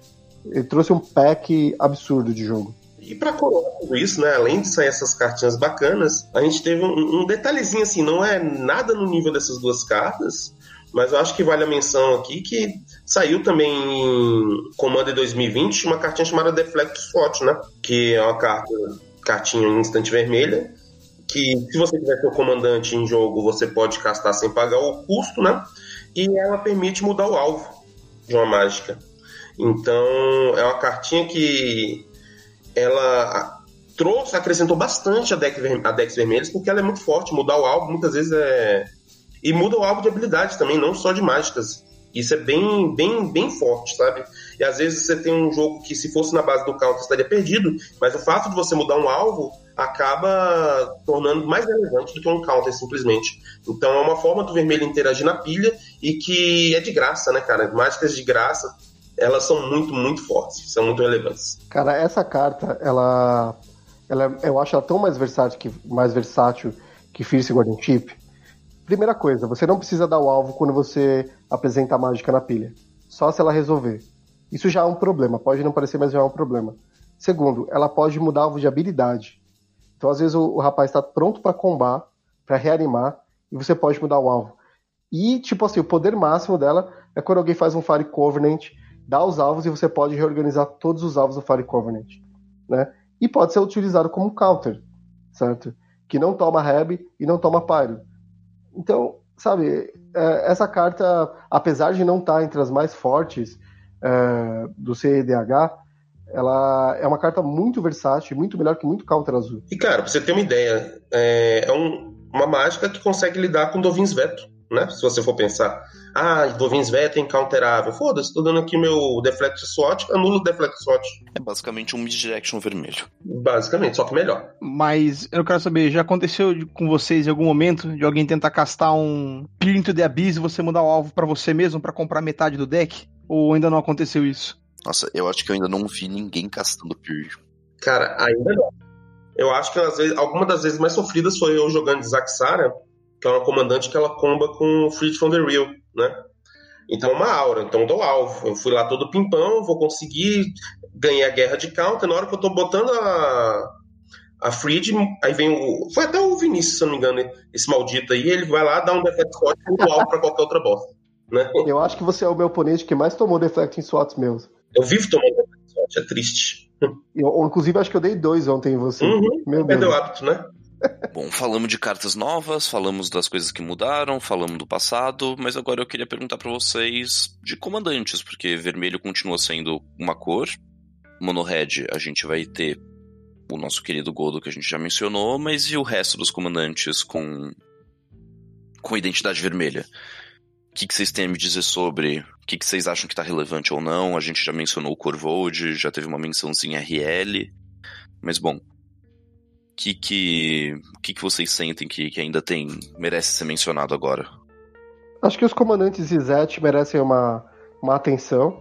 [SPEAKER 3] Ele trouxe um pack absurdo de jogo.
[SPEAKER 2] E para coroar tudo isso, né, além de sair essas cartinhas bacanas, a gente teve um, um, detalhezinho assim, não é nada no nível dessas duas cartas, mas eu acho que vale a menção aqui que saiu também em Commander 2020 uma cartinha chamada Deflect SWAT, né, que é uma carta, cartinha instante vermelha, que se você tiver seu comandante em jogo, você pode castar sem pagar o custo, né, e ela permite mudar o alvo de uma mágica. Então, é uma cartinha que ela trouxe, acrescentou bastante a, deck, a decks vermelhas, porque ela é muito forte, mudar o alvo muitas vezes é. E muda o alvo de habilidades também, não só de mágicas. Isso é bem, bem, bem forte, sabe? E às vezes você tem um jogo que, se fosse na base do counter, estaria perdido, mas o fato de você mudar um alvo acaba tornando mais relevante do que um counter, simplesmente. Então é uma forma do vermelho interagir na pilha e que é de graça, né, cara? Mágicas de graça elas são muito, muito fortes, são muito relevantes.
[SPEAKER 3] Cara, essa carta, ela, ela eu acho ela tão mais versátil que, mais versátil que Fierce Guardianship. Primeira coisa, você não precisa dar o alvo quando você apresenta a mágica na pilha. Só se ela resolver. Isso já é um problema, pode não parecer, mas já é um problema. Segundo, ela pode mudar alvo de habilidade. Então, às vezes, o, o rapaz está pronto para combar, para reanimar, e você pode mudar o alvo. E, tipo assim, o poder máximo dela é quando alguém faz um Fire Covenant dá os alvos e você pode reorganizar todos os alvos do Fire Covenant, né? E pode ser utilizado como counter, certo? Que não toma Reb e não toma Pyro. Então, sabe, é, essa carta, apesar de não estar entre as mais fortes é, do CEDH, ela é uma carta muito versátil, muito melhor que muito counter azul.
[SPEAKER 2] E cara, pra você ter uma ideia, é, é um, uma mágica que consegue lidar com Dovins Veto, né? Se você for pensar. Ah, Dovins Veto é incounterável. Foda-se, tô dando aqui meu Deflect SWAT, anulo o Deflect SWAT.
[SPEAKER 1] É basicamente um Misdirection vermelho.
[SPEAKER 2] Basicamente, só que melhor.
[SPEAKER 4] Mas eu quero saber, já aconteceu com vocês em algum momento de alguém tentar castar um Peer into the Abyss e você mudar o alvo para você mesmo para comprar metade do deck? Ou ainda não aconteceu isso?
[SPEAKER 1] Nossa, eu acho que eu ainda não vi ninguém castando Peer.
[SPEAKER 2] Cara, ainda não. Eu acho que às vezes, alguma das vezes mais sofridas foi eu jogando de Zaxara, que é uma comandante que ela comba com Fleet from the Real, né? Então é uma aura, então dou alvo. Eu fui lá todo pimpão, vou conseguir ganhar a guerra de counter. Na hora que eu tô botando a, a Freed, aí vem o. Foi até o Vinícius, se eu não me engano, esse maldito aí, ele vai lá dar um defect shot muito alto pra qualquer outra bosta. Né?
[SPEAKER 3] Eu acho que você é o meu oponente que mais tomou deflecting shots meus.
[SPEAKER 2] Eu vivo tomando defect shot, é triste.
[SPEAKER 3] Eu, inclusive, acho que eu dei dois ontem em você.
[SPEAKER 2] Uhum, meu Perdeu o hábito, né?
[SPEAKER 1] Bom, falamos de cartas novas, falamos das coisas que mudaram, falamos do passado, mas agora eu queria perguntar para vocês de comandantes, porque vermelho continua sendo uma cor. Mono Red a gente vai ter o nosso querido Godo que a gente já mencionou, mas e o resto dos comandantes com com identidade vermelha? O que, que vocês têm a me dizer sobre? O que, que vocês acham que está relevante ou não? A gente já mencionou o Corvold, já teve uma mençãozinha RL. Mas bom, que que, que, que vocês sentem que, que ainda tem merece ser mencionado agora?
[SPEAKER 3] Acho que os comandantes Izete merecem uma, uma atenção.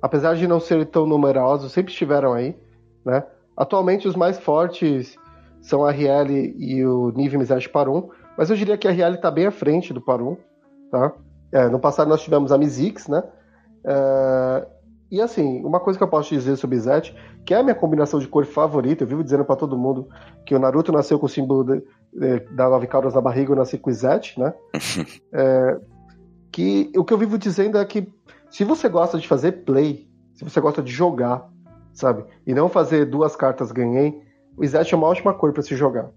[SPEAKER 3] Apesar de não serem tão numerosos, sempre estiveram aí. Né? Atualmente os mais fortes são a RL e o Nive Mizete Parum, mas eu diria que a RL está bem à frente do Parum. Tá? É, no passado nós tivemos a Mizix, né? É, e assim, uma coisa que eu posso dizer sobre Zet, que é a minha combinação de cor favorita, eu vivo dizendo para todo mundo que o Naruto nasceu com o símbolo de, de, da nove caudas na barriga, eu nasci com o Zet, né? é, que o que eu vivo dizendo é que se você gosta de fazer play, se você gosta de jogar, sabe? E não fazer duas cartas ganhei, o Zet é uma ótima cor para se jogar.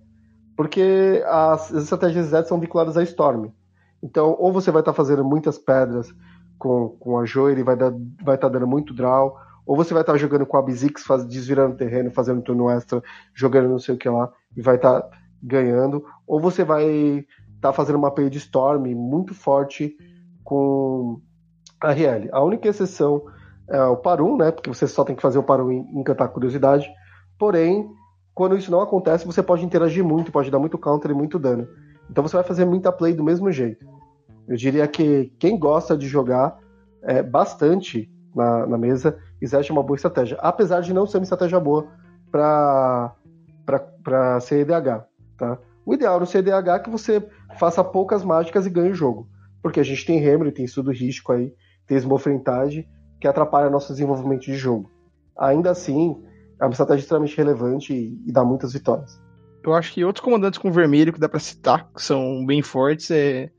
[SPEAKER 3] Porque as, as estratégias Zet são vinculadas a Storm. Então, ou você vai estar tá fazendo muitas pedras com, com a Jo, ele vai estar vai tá dando muito draw, ou você vai estar tá jogando com a Bizix, faz, desvirando terreno, fazendo turno extra, jogando não sei o que lá, e vai estar tá ganhando, ou você vai estar tá fazendo uma play de Storm muito forte com a RL. A única exceção é o Parum, né? Porque você só tem que fazer o Parum encantar curiosidade. Porém, quando isso não acontece, você pode interagir muito, pode dar muito counter e muito dano. Então você vai fazer muita play do mesmo jeito. Eu diria que quem gosta de jogar é, bastante na, na mesa, existe uma boa estratégia. Apesar de não ser uma estratégia boa para CEDH. Tá? O ideal no CEDH é que você faça poucas mágicas e ganhe o jogo. Porque a gente tem Hammer, tem estudo risco aí, tem esmofrentagem, que atrapalha nosso desenvolvimento de jogo. Ainda assim, é uma estratégia extremamente relevante e, e dá muitas vitórias.
[SPEAKER 4] Eu acho que outros comandantes com vermelho que dá para citar, que são bem fortes, é.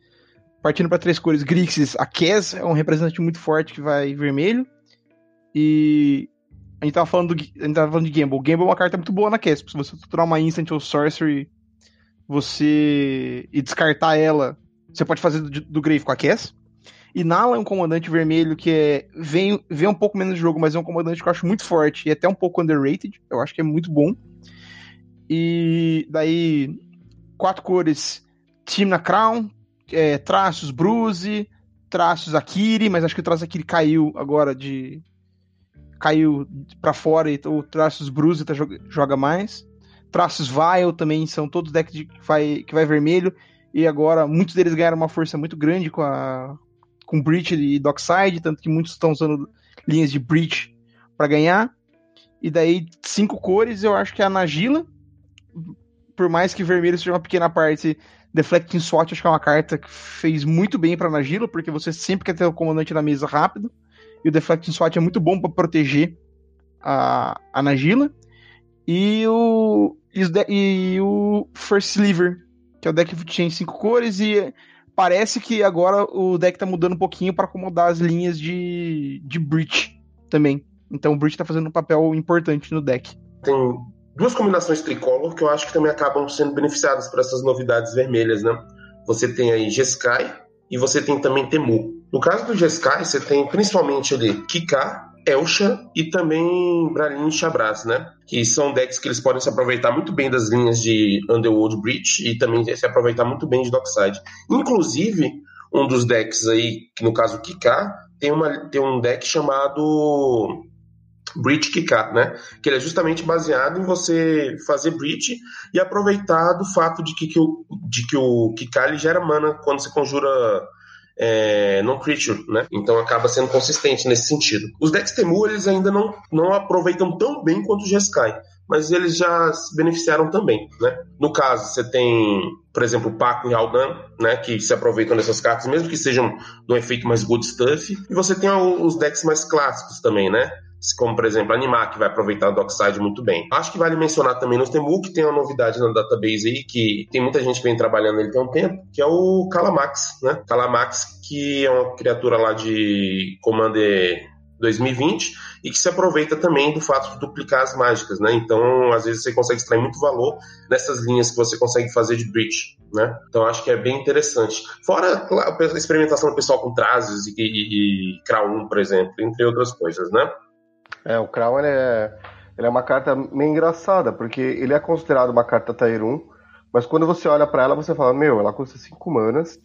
[SPEAKER 4] Partindo para três cores, Grixis, a Kes é um representante muito forte que vai vermelho. E. A gente tava falando, do, a gente tava falando de Gamble. Gamble é uma carta muito boa na Kes. Se você tuturar uma Instant ou Sorcery, você. e descartar ela, você pode fazer do, do Grave com a Kes. E Nala é um comandante vermelho que é, vem, vem um pouco menos de jogo, mas é um comandante que eu acho muito forte e até um pouco underrated. Eu acho que é muito bom. E daí, quatro cores: Timna Crown, é, traços Bruce, traços Akiri, mas acho que o traço Akiri caiu agora de. caiu para fora e o traços Bruce tá, joga mais. Traços Vile também são todos decks de, que, vai, que vai vermelho. E agora muitos deles ganharam uma força muito grande com a com Breach e Dockside, tanto que muitos estão usando linhas de Breach para ganhar. E daí, cinco cores, eu acho que é a Nagila, por mais que vermelho seja uma pequena parte, Deflecting SWAT acho que é uma carta que fez muito bem pra Nagila, porque você sempre quer ter o comandante na mesa rápido, e o Deflecting SWAT é muito bom para proteger a, a Nagila. E o, e o First Sliver, que é o deck que tem cinco cores, e parece que agora o deck tá mudando um pouquinho para acomodar as linhas de, de Breach também. Então o Breach tá fazendo um papel importante no deck.
[SPEAKER 2] Tem duas combinações tricolor que eu acho que também acabam sendo beneficiadas por essas novidades vermelhas, né? Você tem aí Jeskai e você tem também Temu. No caso do Jeskai, você tem principalmente ali Kika, Elsha e também Bralin e Chabras, né? Que são decks que eles podem se aproveitar muito bem das linhas de Underworld Breach e também se aproveitar muito bem de Dockside. Inclusive, um dos decks aí, que no caso Kika, tem, uma, tem um deck chamado Breach Kika, né? Que ele é justamente baseado em você fazer Breach e aproveitar do fato de que, que o, de que o Kika ele gera mana quando você conjura é, non-creature, né? Então acaba sendo consistente nesse sentido. Os decks Temu, eles ainda não, não aproveitam tão bem quanto o Jeskai, mas eles já se beneficiaram também, né? No caso, você tem, por exemplo, o Paco e Aldan, né? Que se aproveitam dessas cartas, mesmo que sejam de um efeito mais good stuff. E você tem os decks mais clássicos também, né? Como por exemplo Animar, que vai aproveitar o Dockside muito bem. Acho que vale mencionar também no Temu, que tem uma novidade na database aí, que tem muita gente que vem trabalhando nele tem um tempo, que é o Calamax, né? Calamax, que é uma criatura lá de Commander 2020 e que se aproveita também do fato de duplicar as mágicas, né? Então, às vezes você consegue extrair muito valor nessas linhas que você consegue fazer de breach, né? Então, acho que é bem interessante. Fora a experimentação do pessoal com Trazes e, e, e por exemplo, entre outras coisas, né?
[SPEAKER 3] É, o Crown ele é, ele é uma carta meio engraçada, porque ele é considerado uma carta Tier 1, mas quando você olha para ela, você fala, meu, ela custa 5 manas,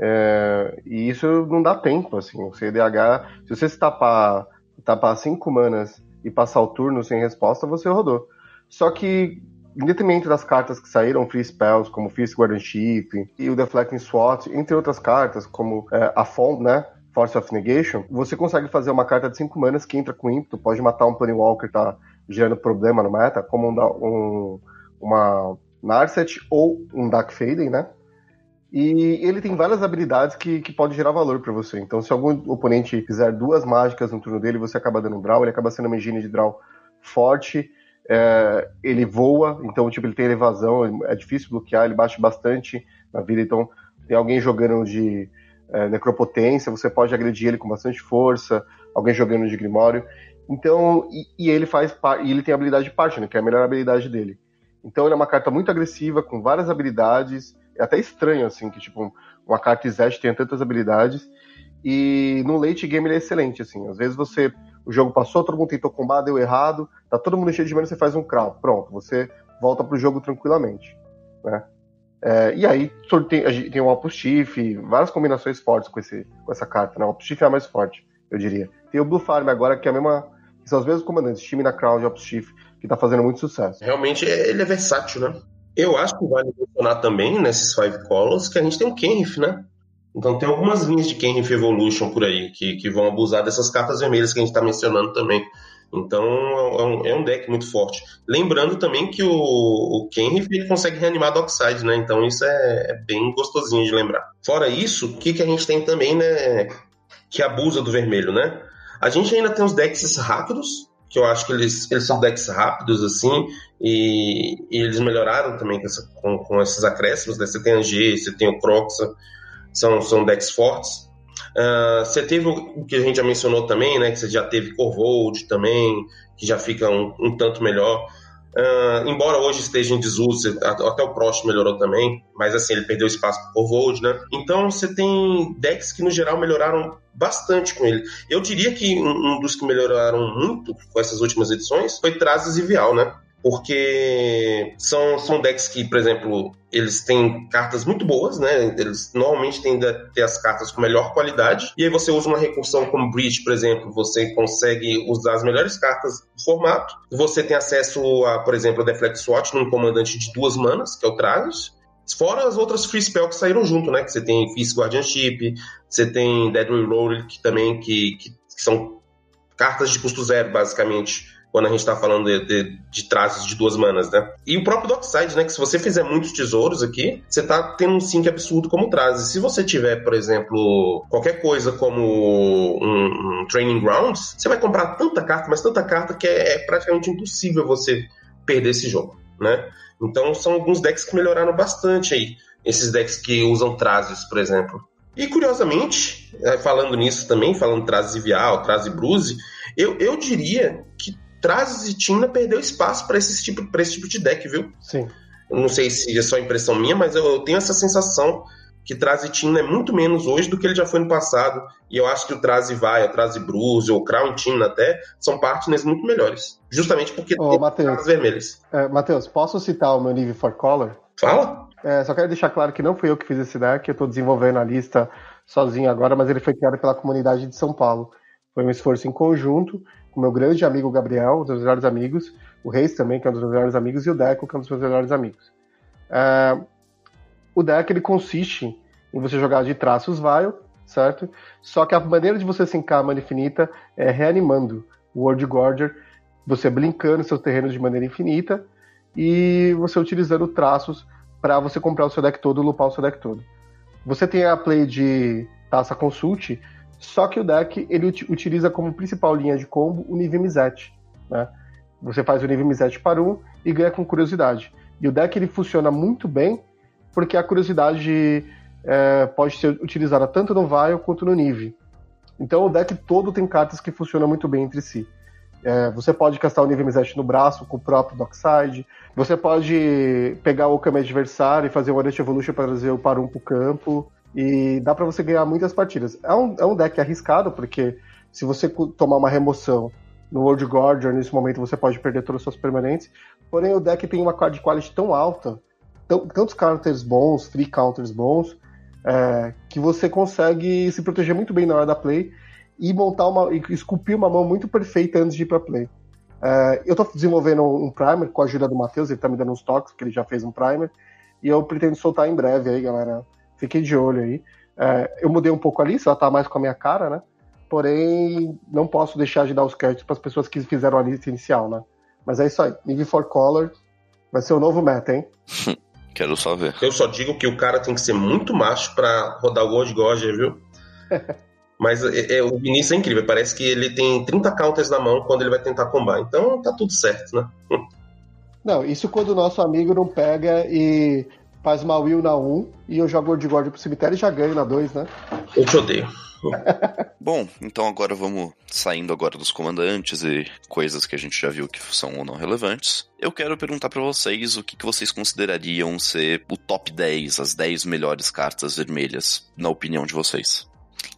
[SPEAKER 3] é, e isso não dá tempo, assim, o CDH, se você se tapar, tapar 5 manas e passar o turno sem resposta, você rodou. Só que, em detrimento das cartas que saíram, Free Spells, como Fist Guardianship e o Deflecting SWAT, entre outras cartas, como é, a Fond, né, Force of Negation, você consegue fazer uma carta de 5 manas que entra com ímpeto, pode matar um Planewalker que tá gerando problema no meta, como um, um, uma Narset ou um Dark Faden, né? E ele tem várias habilidades que, que pode gerar valor para você. Então, se algum oponente fizer duas mágicas no turno dele, você acaba dando um draw, ele acaba sendo uma engine de draw forte. É, ele voa, então tipo, ele tem evasão, é difícil bloquear, ele bate bastante na vida, então tem alguém jogando de é, necropotência, você pode agredir ele com bastante força, alguém jogando de Grimório. Então, e, e ele faz e ele tem a habilidade de Partner, que é a melhor habilidade dele. Então ele é uma carta muito agressiva, com várias habilidades. É até estranho, assim, que tipo, uma carta Izete tenha tantas habilidades. E no late game ele é excelente, assim. Às vezes você. O jogo passou, todo mundo tentou combar, deu errado, tá todo mundo cheio de mana, você faz um crawl. Pronto, você volta pro jogo tranquilamente. Né? É, e aí tem, tem o Opus Chief, várias combinações fortes com, esse, com essa carta. Né? O Opus Chief é a mais forte, eu diria. Tem o Blue Farm agora, que é a mesma. Que são os mesmos comandantes, time na Crown de Opus Chief, que tá fazendo muito sucesso.
[SPEAKER 2] Realmente ele é versátil, né? Eu acho que vale mencionar também nesses Five Colors que a gente tem o Kenrith, né? Então tem algumas linhas de Kenrith Evolution por aí que, que vão abusar dessas cartas vermelhas que a gente está mencionando também. Então é um, é um, deck muito forte. Lembrando também que o, o ele consegue reanimar Dockside, né? Então isso é, é, bem gostosinho de lembrar. Fora isso, o que, que a gente tem também, né? Que abusa do vermelho, né? A gente ainda tem os decks rápidos, que eu acho que eles, eles são decks rápidos, assim, e, e eles melhoraram também com, essa, com, com, esses acréscimos, né? Você tem a G, você tem o Croxa, são, são decks fortes. Uh, você teve o que a gente já mencionou também, né? Que você já teve Corvold também, que já fica um, um tanto melhor. Uh, embora hoje esteja em desuso, até o Prost melhorou também, mas assim, ele perdeu espaço para o Corvold, né? Então você tem decks que no geral melhoraram bastante com ele. Eu diria que um, um dos que melhoraram muito com essas últimas edições foi Trazes e Vial, né? Porque são, são decks que, por exemplo, eles têm cartas muito boas, né? Eles normalmente tendem a ter as cartas com melhor qualidade. E aí você usa uma recursão como Breach, por exemplo, você consegue usar as melhores cartas do formato. Você tem acesso a, por exemplo, a Deflect SWAT num comandante de duas manas, que é o Travis. Fora as outras free spell que saíram junto, né? Que você tem Fist Guardianship, você tem Dead Reroll, que também que, que, que são cartas de custo zero, basicamente quando a gente está falando de, de, de traços de duas manas, né? E o próprio Dockside, né? Que se você fizer muitos tesouros aqui, você tá tendo um sync absurdo como traz. se você tiver, por exemplo, qualquer coisa como um, um Training Grounds, você vai comprar tanta carta, mas tanta carta que é, é praticamente impossível você perder esse jogo, né? Então são alguns decks que melhoraram bastante aí. Esses decks que usam trazes, por exemplo. E curiosamente, é, falando nisso também, falando Trazes Vial, Trazes Bruce, eu, eu diria que Trazes e Tina perdeu espaço para esse, tipo, esse tipo de deck, viu?
[SPEAKER 3] Sim.
[SPEAKER 2] Não sei se é só impressão minha, mas eu, eu tenho essa sensação que Traze Tina é muito menos hoje do que ele já foi no passado. E eu acho que o Traze Vai, o Traze Bruce, ou o Crown Tina até, são partners muito melhores. Justamente porque
[SPEAKER 3] Ô, tem Mateus,
[SPEAKER 2] vermelhas.
[SPEAKER 3] É, Matheus, posso citar o meu nível for color?
[SPEAKER 2] Fala.
[SPEAKER 3] É, só quero deixar claro que não fui eu que fiz esse deck, eu estou desenvolvendo a lista sozinho agora, mas ele foi criado pela comunidade de São Paulo. Foi um esforço em conjunto meu grande amigo Gabriel, um dos melhores amigos, o Reis também, que é um dos meus melhores amigos, e o Deco, que é um dos meus melhores amigos. É, o deck ele consiste em você jogar de traços Vile, certo? Só que a maneira de você sincar a mana infinita é reanimando o World Gorger, você blinkando seus terrenos de maneira infinita e você utilizando traços para você comprar o seu deck todo lupar o seu deck todo. Você tem a play de Taça Consult, só que o deck ele utiliza como principal linha de combo o nível. Né? Você faz o nível para um e ganha com curiosidade. E o deck ele funciona muito bem porque a curiosidade é, pode ser utilizada tanto no Vile quanto no Nive. Então o deck todo tem cartas que funcionam muito bem entre si. É, você pode castar o nível no braço com o próprio Dockside. Você pode pegar o Kame adversário e fazer o Orange Evolution para trazer o Parum para o campo. E dá para você ganhar muitas partidas. É um, é um deck arriscado, porque se você tomar uma remoção no World Guardian, nesse momento você pode perder todas as suas permanentes. Porém, o deck tem uma card quality tão alta, tantos counters bons, free counters bons, é, que você consegue se proteger muito bem na hora da play e montar uma. e esculpir uma mão muito perfeita antes de ir pra play. É, eu estou desenvolvendo um primer com a ajuda do Matheus, ele está me dando uns toques, porque ele já fez um primer, e eu pretendo soltar em breve aí, galera. Fiquei de olho aí. É, eu mudei um pouco ali, ela tá mais com a minha cara, né? Porém, não posso deixar de dar os créditos para as pessoas que fizeram a lista inicial, né? Mas é isso aí. Nive for Color vai ser o novo meta, hein?
[SPEAKER 1] Quero só ver.
[SPEAKER 2] Eu só digo que o cara tem que ser muito macho para rodar o Gold Gorger, viu? Mas é, é, o Vinícius é incrível. Parece que ele tem 30 counters na mão quando ele vai tentar combar. Então tá tudo certo, né?
[SPEAKER 3] Não, isso quando o nosso amigo não pega e faz uma will na 1 e eu jogo de God pro cemitério e já ganho na 2, né?
[SPEAKER 2] Eu te odeio.
[SPEAKER 1] Bom, então agora vamos saindo agora dos comandantes e coisas que a gente já viu que são ou não relevantes. Eu quero perguntar para vocês o que, que vocês considerariam ser o top 10, as 10 melhores cartas vermelhas, na opinião de vocês.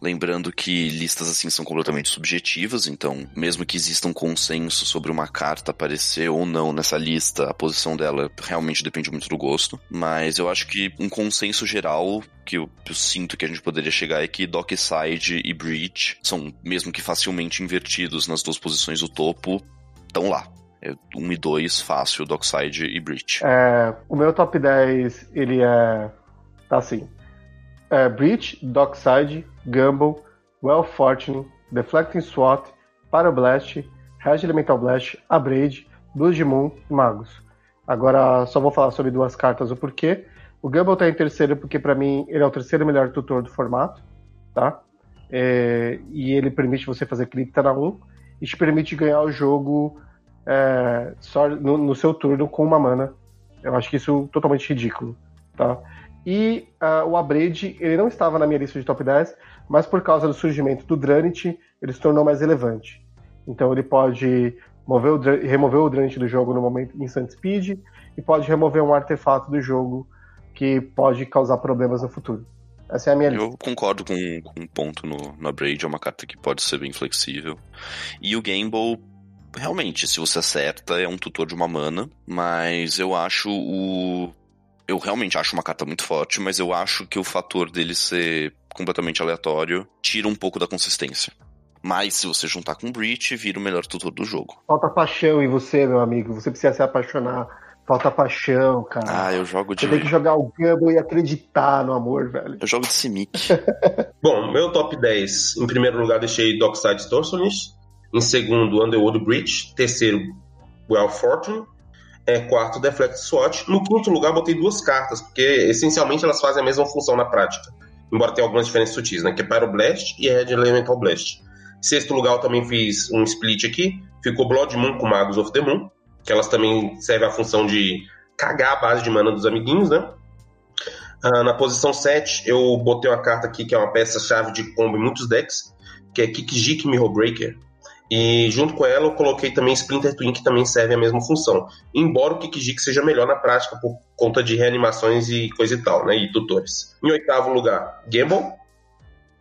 [SPEAKER 1] Lembrando que listas assim são completamente subjetivas, então, mesmo que exista um consenso sobre uma carta aparecer ou não nessa lista, a posição dela realmente depende muito do gosto. Mas eu acho que um consenso geral que eu, eu sinto que a gente poderia chegar é que Dockside e Breach são, mesmo que facilmente invertidos nas duas posições do topo, estão lá. É 1 e 2, fácil, Dockside e Breach.
[SPEAKER 3] É, o meu top 10, ele é. Tá assim é, Breach, Dockside, Gumball, Well Fortune, Deflecting SWAT, Pyroblast, Red Elemental Blast, Abrade, Blood Moon e Magos. Agora só vou falar sobre duas cartas o porquê. O Gumball tá em terceiro porque para mim ele é o terceiro melhor tutor do formato, tá? É, e ele permite você fazer cripta na 1. e te permite ganhar o jogo é, só no, no, seu turno com uma mana. Eu acho que isso é totalmente ridículo, tá? E uh, o Abrade, ele não estava na minha lista de top 10, mas por causa do surgimento do Dranit, ele se tornou mais relevante. Então ele pode mover o, remover o Dranit do jogo no momento instant speed e pode remover um artefato do jogo que pode causar problemas no futuro. Essa é a minha
[SPEAKER 1] Eu concordo com, com um ponto no, no Abrade, é uma carta que pode ser bem flexível. E o Gamble, realmente, se você acerta, é um tutor de uma mana, mas eu acho o. Eu realmente acho uma carta muito forte, mas eu acho que o fator dele ser completamente aleatório tira um pouco da consistência. Mas se você juntar com o Breach, vira o melhor tutor do jogo.
[SPEAKER 3] Falta paixão em você, meu amigo. Você precisa se apaixonar Falta paixão, cara.
[SPEAKER 1] Ah, eu jogo de.
[SPEAKER 3] Você tem que jogar o Gamble e acreditar no amor, velho.
[SPEAKER 1] Eu jogo de Simic.
[SPEAKER 2] Bom, meu top 10. Em primeiro lugar, deixei Dockside Torsionist. Em segundo, Underworld Bridge. Terceiro, Well Fortune. É, quarto, Deflect SWAT. No quinto lugar, botei duas cartas, porque essencialmente elas fazem a mesma função na prática. Embora tenha algumas diferenças sutis, né? Que é Pyroblast e Red Elemental Blast. Sexto lugar, eu também fiz um split aqui. Ficou Blood Moon com Magos of the Moon que elas também servem a função de cagar a base de mana dos amiguinhos, né? Ah, na posição 7, eu botei uma carta aqui que é uma peça-chave de combo em muitos decks, que é Kikijik Mirror Breaker. E junto com ela eu coloquei também Splinter Twin, que também serve a mesma função. Embora o Kikijik seja melhor na prática por conta de reanimações e coisa e tal, né? E tutores. Em oitavo lugar, Gamble.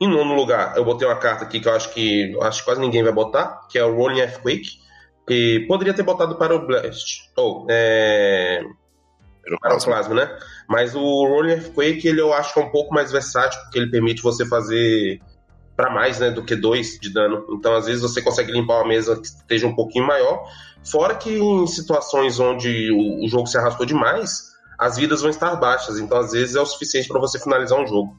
[SPEAKER 2] Em nono lugar, eu botei uma carta aqui que eu acho que acho que quase ninguém vai botar, que é o Rolling Earthquake e poderia ter botado para o Blast. Ou, é... Para o Plasma, né? Mas o Rolling Earthquake, ele eu acho que é um pouco mais versátil, porque ele permite você fazer para mais, né, do que dois de dano. Então, às vezes, você consegue limpar uma mesa que esteja um pouquinho maior. Fora que em situações onde o jogo se arrastou demais, as vidas vão estar baixas. Então, às vezes, é o suficiente para você finalizar um jogo.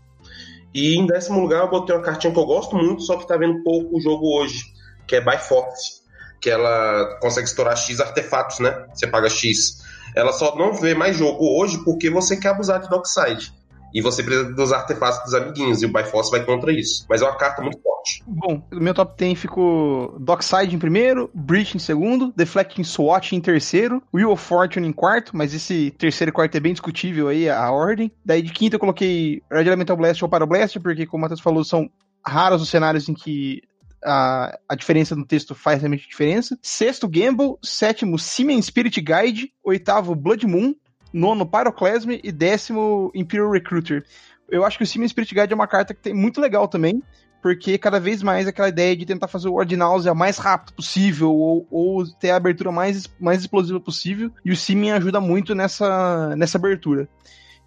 [SPEAKER 2] E em décimo lugar, eu botei uma cartinha que eu gosto muito, só que tá vendo pouco o jogo hoje, que é By Force que ela consegue estourar X artefatos, né? Você paga X. Ela só não vê mais jogo hoje porque você quer abusar de Dockside. E você precisa dos artefatos dos amiguinhos, e o Bifrost vai contra isso. Mas é uma carta muito forte.
[SPEAKER 4] Bom, meu top 10 ficou Dockside em primeiro, Breach em segundo, Deflecting SWAT em terceiro, Wheel of Fortune em quarto, mas esse terceiro e quarto é bem discutível aí, a ordem. Daí de quinto eu coloquei Red Elemental Blast ou Pyroblast, porque como o Matheus falou, são raros os cenários em que a, a diferença no texto faz realmente diferença. Sexto, Gamble. Sétimo, Siemens Spirit Guide. Oitavo, Blood Moon. Nono, Pyroclasm. E décimo, Imperial Recruiter. Eu acho que o Siemens Spirit Guide é uma carta que tem muito legal também, porque cada vez mais aquela ideia de tentar fazer o Ordinals mais rápido possível, ou, ou, ter a abertura mais, mais explosiva possível, e o Siemens ajuda muito nessa, nessa abertura.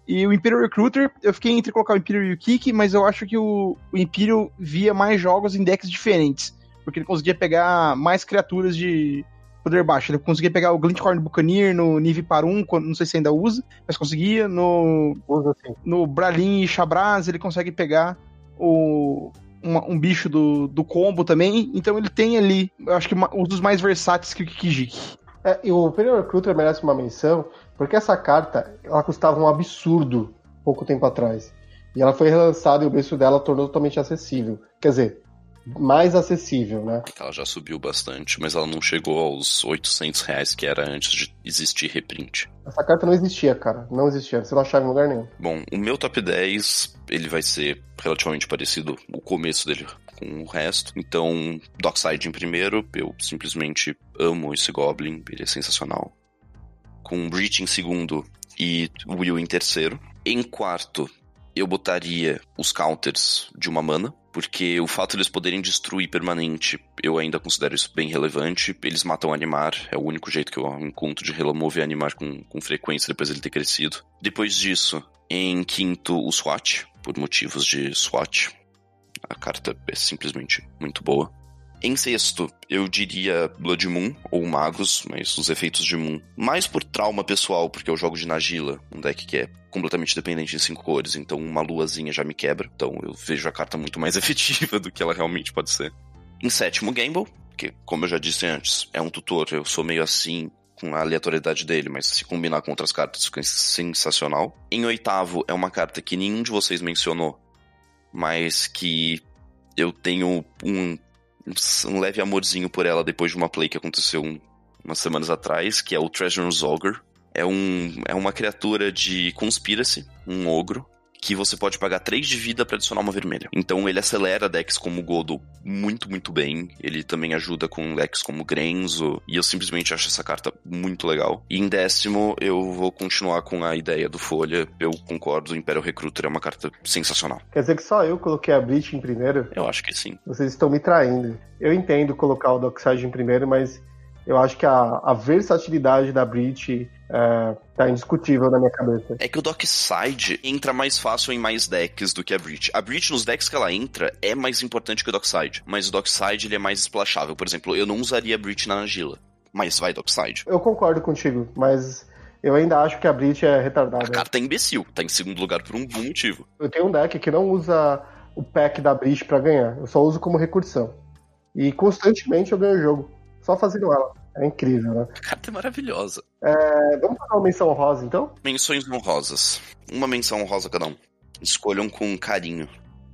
[SPEAKER 4] E o Imperial Recruiter, eu fiquei entre colocar o Imperial e o Kick, mas eu acho que o, o Imperial via mais jogos em decks diferentes. Porque ele conseguia pegar mais criaturas de poder baixo. Ele conseguia pegar o Glinthorn Buccaneer no Nive para 1, não sei se ainda usa, mas conseguia. No, usa, no Bralin e Chabraz, ele consegue pegar o, uma, um bicho do, do combo também. Então ele tem ali, eu acho que uma, um dos mais versáteis que o Kikijiki.
[SPEAKER 3] É, e o Imperial Recruiter merece uma menção, porque essa carta, ela custava um absurdo pouco tempo atrás. E ela foi relançada e o preço dela tornou totalmente acessível. Quer dizer, mais acessível, né?
[SPEAKER 1] Ela já subiu bastante, mas ela não chegou aos 800 reais que era antes de existir reprint.
[SPEAKER 3] Essa carta não existia, cara. Não existia. Você não achava em lugar nenhum.
[SPEAKER 1] Bom, o meu top 10, ele vai ser relativamente parecido, o começo dele com o resto. Então, Dockside em primeiro, eu simplesmente amo esse Goblin, ele é sensacional com Breach em segundo e Will em terceiro. Em quarto, eu botaria os counters de uma mana, porque o fato de eles poderem destruir permanente, eu ainda considero isso bem relevante. Eles matam animar, é o único jeito que eu encontro de remover animar com, com frequência depois ele ter crescido. Depois disso, em quinto, o SWAT, por motivos de SWAT. A carta é simplesmente muito boa. Em sexto, eu diria Blood Moon ou Magos, mas os efeitos de Moon. Mais por trauma pessoal, porque eu jogo de Nagila, um deck que é completamente dependente em cinco cores, então uma luazinha já me quebra. Então eu vejo a carta muito mais efetiva do que ela realmente pode ser. Em sétimo, Gamble, que, como eu já disse antes, é um tutor, eu sou meio assim com a aleatoriedade dele, mas se combinar com outras cartas fica sensacional. Em oitavo, é uma carta que nenhum de vocês mencionou, mas que eu tenho um um leve amorzinho por ela depois de uma play que aconteceu um, umas semanas atrás, que é o Treasure Ogre. É, um, é uma criatura de Conspiracy, um ogro, que você pode pagar 3 de vida para adicionar uma vermelha. Então ele acelera decks como Godo muito, muito bem. Ele também ajuda com decks como Grenzo. E eu simplesmente acho essa carta muito legal. E em décimo, eu vou continuar com a ideia do Folha. Eu concordo, o Imperial Recruiter é uma carta sensacional.
[SPEAKER 3] Quer dizer que só eu coloquei a Breach em primeiro?
[SPEAKER 1] Eu acho que sim.
[SPEAKER 3] Vocês estão me traindo. Eu entendo colocar o Dockside em primeiro, mas eu acho que a, a versatilidade da Breach é, tá indiscutível na minha cabeça.
[SPEAKER 1] É que o Dockside entra mais fácil em mais decks do que a Breach. A Breach, nos decks que ela entra, é mais importante que o Dockside. Mas o Dockside, ele é mais splashável. Por exemplo, eu não usaria a Breach na Angila. Mas vai Dockside.
[SPEAKER 3] Eu concordo contigo, mas eu ainda acho que a Breach é retardada.
[SPEAKER 1] A carta é imbecil. Tá em segundo lugar por um bom motivo.
[SPEAKER 3] Eu tenho um deck que não usa o pack da Breach para ganhar. Eu só uso como recursão. E constantemente eu ganho o jogo. Só fazendo ela. É incrível, né?
[SPEAKER 1] A carta é maravilhosa.
[SPEAKER 3] É, vamos fazer uma menção honrosa, então?
[SPEAKER 1] Menções honrosas. Uma menção honrosa cada um. Escolham com carinho.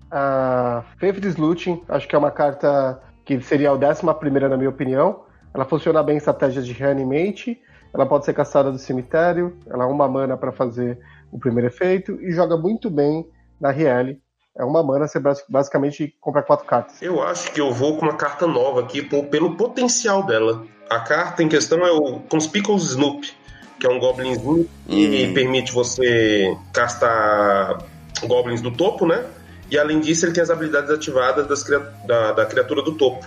[SPEAKER 3] A Favorite Looting, acho que é uma carta que seria a décima primeira, na minha opinião. Ela funciona bem em estratégias de reanimate. Ela pode ser caçada do cemitério. Ela é uma mana para fazer o primeiro efeito. E joga muito bem na RL. É uma mana, você basicamente compra quatro cartas.
[SPEAKER 2] Eu acho que eu vou com uma carta nova aqui pelo potencial dela. A carta em questão é o Conspicuous Snoop, que é um goblinzinho e hum. permite você castar goblins do topo, né? E além disso, ele tem as habilidades ativadas das, da, da criatura do topo.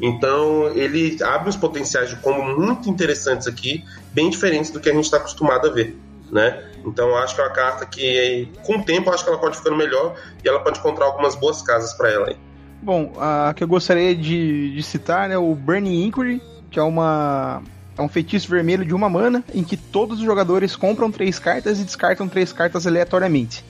[SPEAKER 2] Então, ele abre os potenciais de combo muito interessantes aqui, bem diferentes do que a gente está acostumado a ver, né? Então, acho que é uma carta que, com o tempo, acho que ela pode ficando melhor e ela pode encontrar algumas boas casas para ela aí.
[SPEAKER 4] Bom, a que eu gostaria de, de citar é né, o Burning Inquiry, que é uma é um feitiço vermelho de uma mana em que todos os jogadores compram três cartas e descartam três cartas aleatoriamente.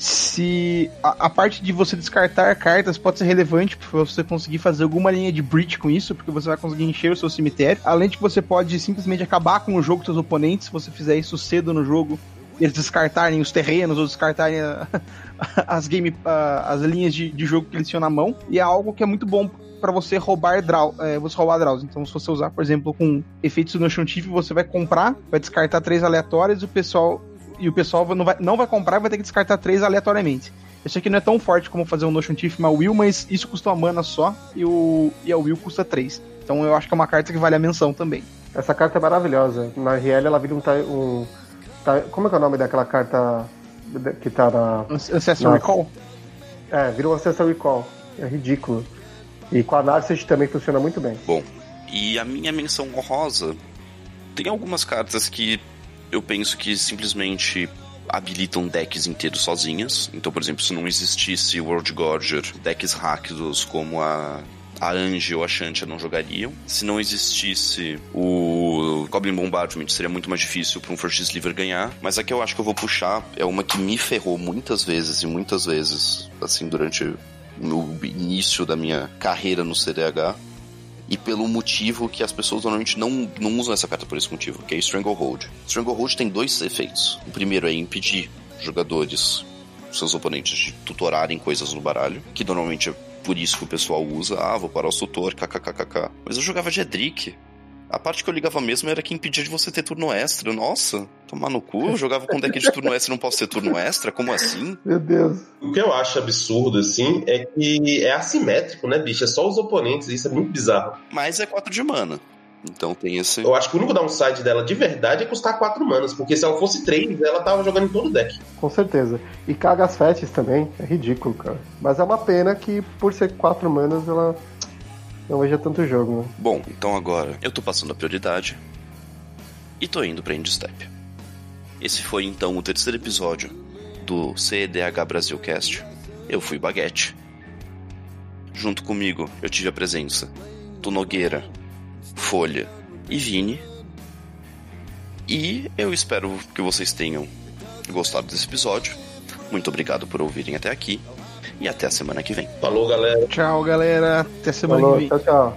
[SPEAKER 4] Se a, a, parte de você descartar cartas pode ser relevante para você conseguir fazer alguma linha de breach com isso, porque você vai conseguir encher o seu cemitério. Além de que você pode simplesmente acabar com o jogo dos seus oponentes, se você fizer isso cedo no jogo, eles descartarem os terrenos ou descartarem a, as game, as linhas de, de jogo que eles tinham na mão. E é algo que é muito bom para você roubar draw, é, você roubar draws. Então, se você usar, por exemplo, com efeitos no Tiff, você vai comprar, vai descartar três aleatórios e o pessoal e o pessoal não vai, não vai comprar e vai ter que descartar três aleatoriamente. Esse aqui não é tão forte como fazer um Notion Tiff uma Will, mas isso custa uma mana só e, o, e a Will custa três. Então eu acho que é uma carta que vale a menção também.
[SPEAKER 3] Essa carta é maravilhosa. Na RL ela vira um. um como é que é o nome daquela carta que tá na.
[SPEAKER 4] Ancestral Recall?
[SPEAKER 3] É, vira um Ancestral Recall. É ridículo. E com a Narset também funciona muito bem.
[SPEAKER 1] Bom, e a minha menção honrosa tem algumas cartas que eu penso que simplesmente habilitam decks inteiros sozinhas. Então, por exemplo, se não existisse World Gorger, decks rápidos como a a Ange ou a Shantia não jogariam. Se não existisse o Goblin Bombardment, seria muito mais difícil para um First Sliver ganhar. Mas a que eu acho que eu vou puxar é uma que me ferrou muitas vezes e muitas vezes, assim, durante no início da minha carreira no CDH. E pelo motivo que as pessoas normalmente não, não usam essa carta por esse motivo, que é Stranglehold. Stranglehold tem dois efeitos. O primeiro é impedir jogadores, seus oponentes, de tutorarem coisas no baralho, que normalmente é por isso que o pessoal usa. Ah, vou parar o tutor, kkkk. Mas eu jogava de Edric. A parte que eu ligava mesmo era que impedia de você ter turno extra. Nossa, tomar no cu, eu jogava com deck de turno extra e não posso ter turno extra? Como assim?
[SPEAKER 3] Meu Deus.
[SPEAKER 2] O que eu acho absurdo, assim, é que é assimétrico, né, bicho? É só os oponentes, isso é muito bizarro.
[SPEAKER 1] Mas é 4 de mana. Então tem esse.
[SPEAKER 2] Eu acho que o único downside dela de verdade é custar 4 manas, porque se ela fosse 3, ela tava jogando em todo o deck.
[SPEAKER 3] Com certeza. E caga as fetches também, é ridículo, cara. Mas é uma pena que por ser 4 manas ela não veja tanto jogo, né?
[SPEAKER 1] Bom, então agora eu tô passando a prioridade e tô indo pra Step. Esse foi então o terceiro episódio do CEDH Brasil Cast. Eu fui Baguete. Junto comigo eu tive a presença do Nogueira, Folha e Vini. E eu espero que vocês tenham gostado desse episódio. Muito obrigado por ouvirem até aqui e até a semana que vem.
[SPEAKER 2] Falou, galera.
[SPEAKER 4] Tchau, galera. Até semana
[SPEAKER 3] Falou,
[SPEAKER 4] que vem.
[SPEAKER 3] Tchau, tchau.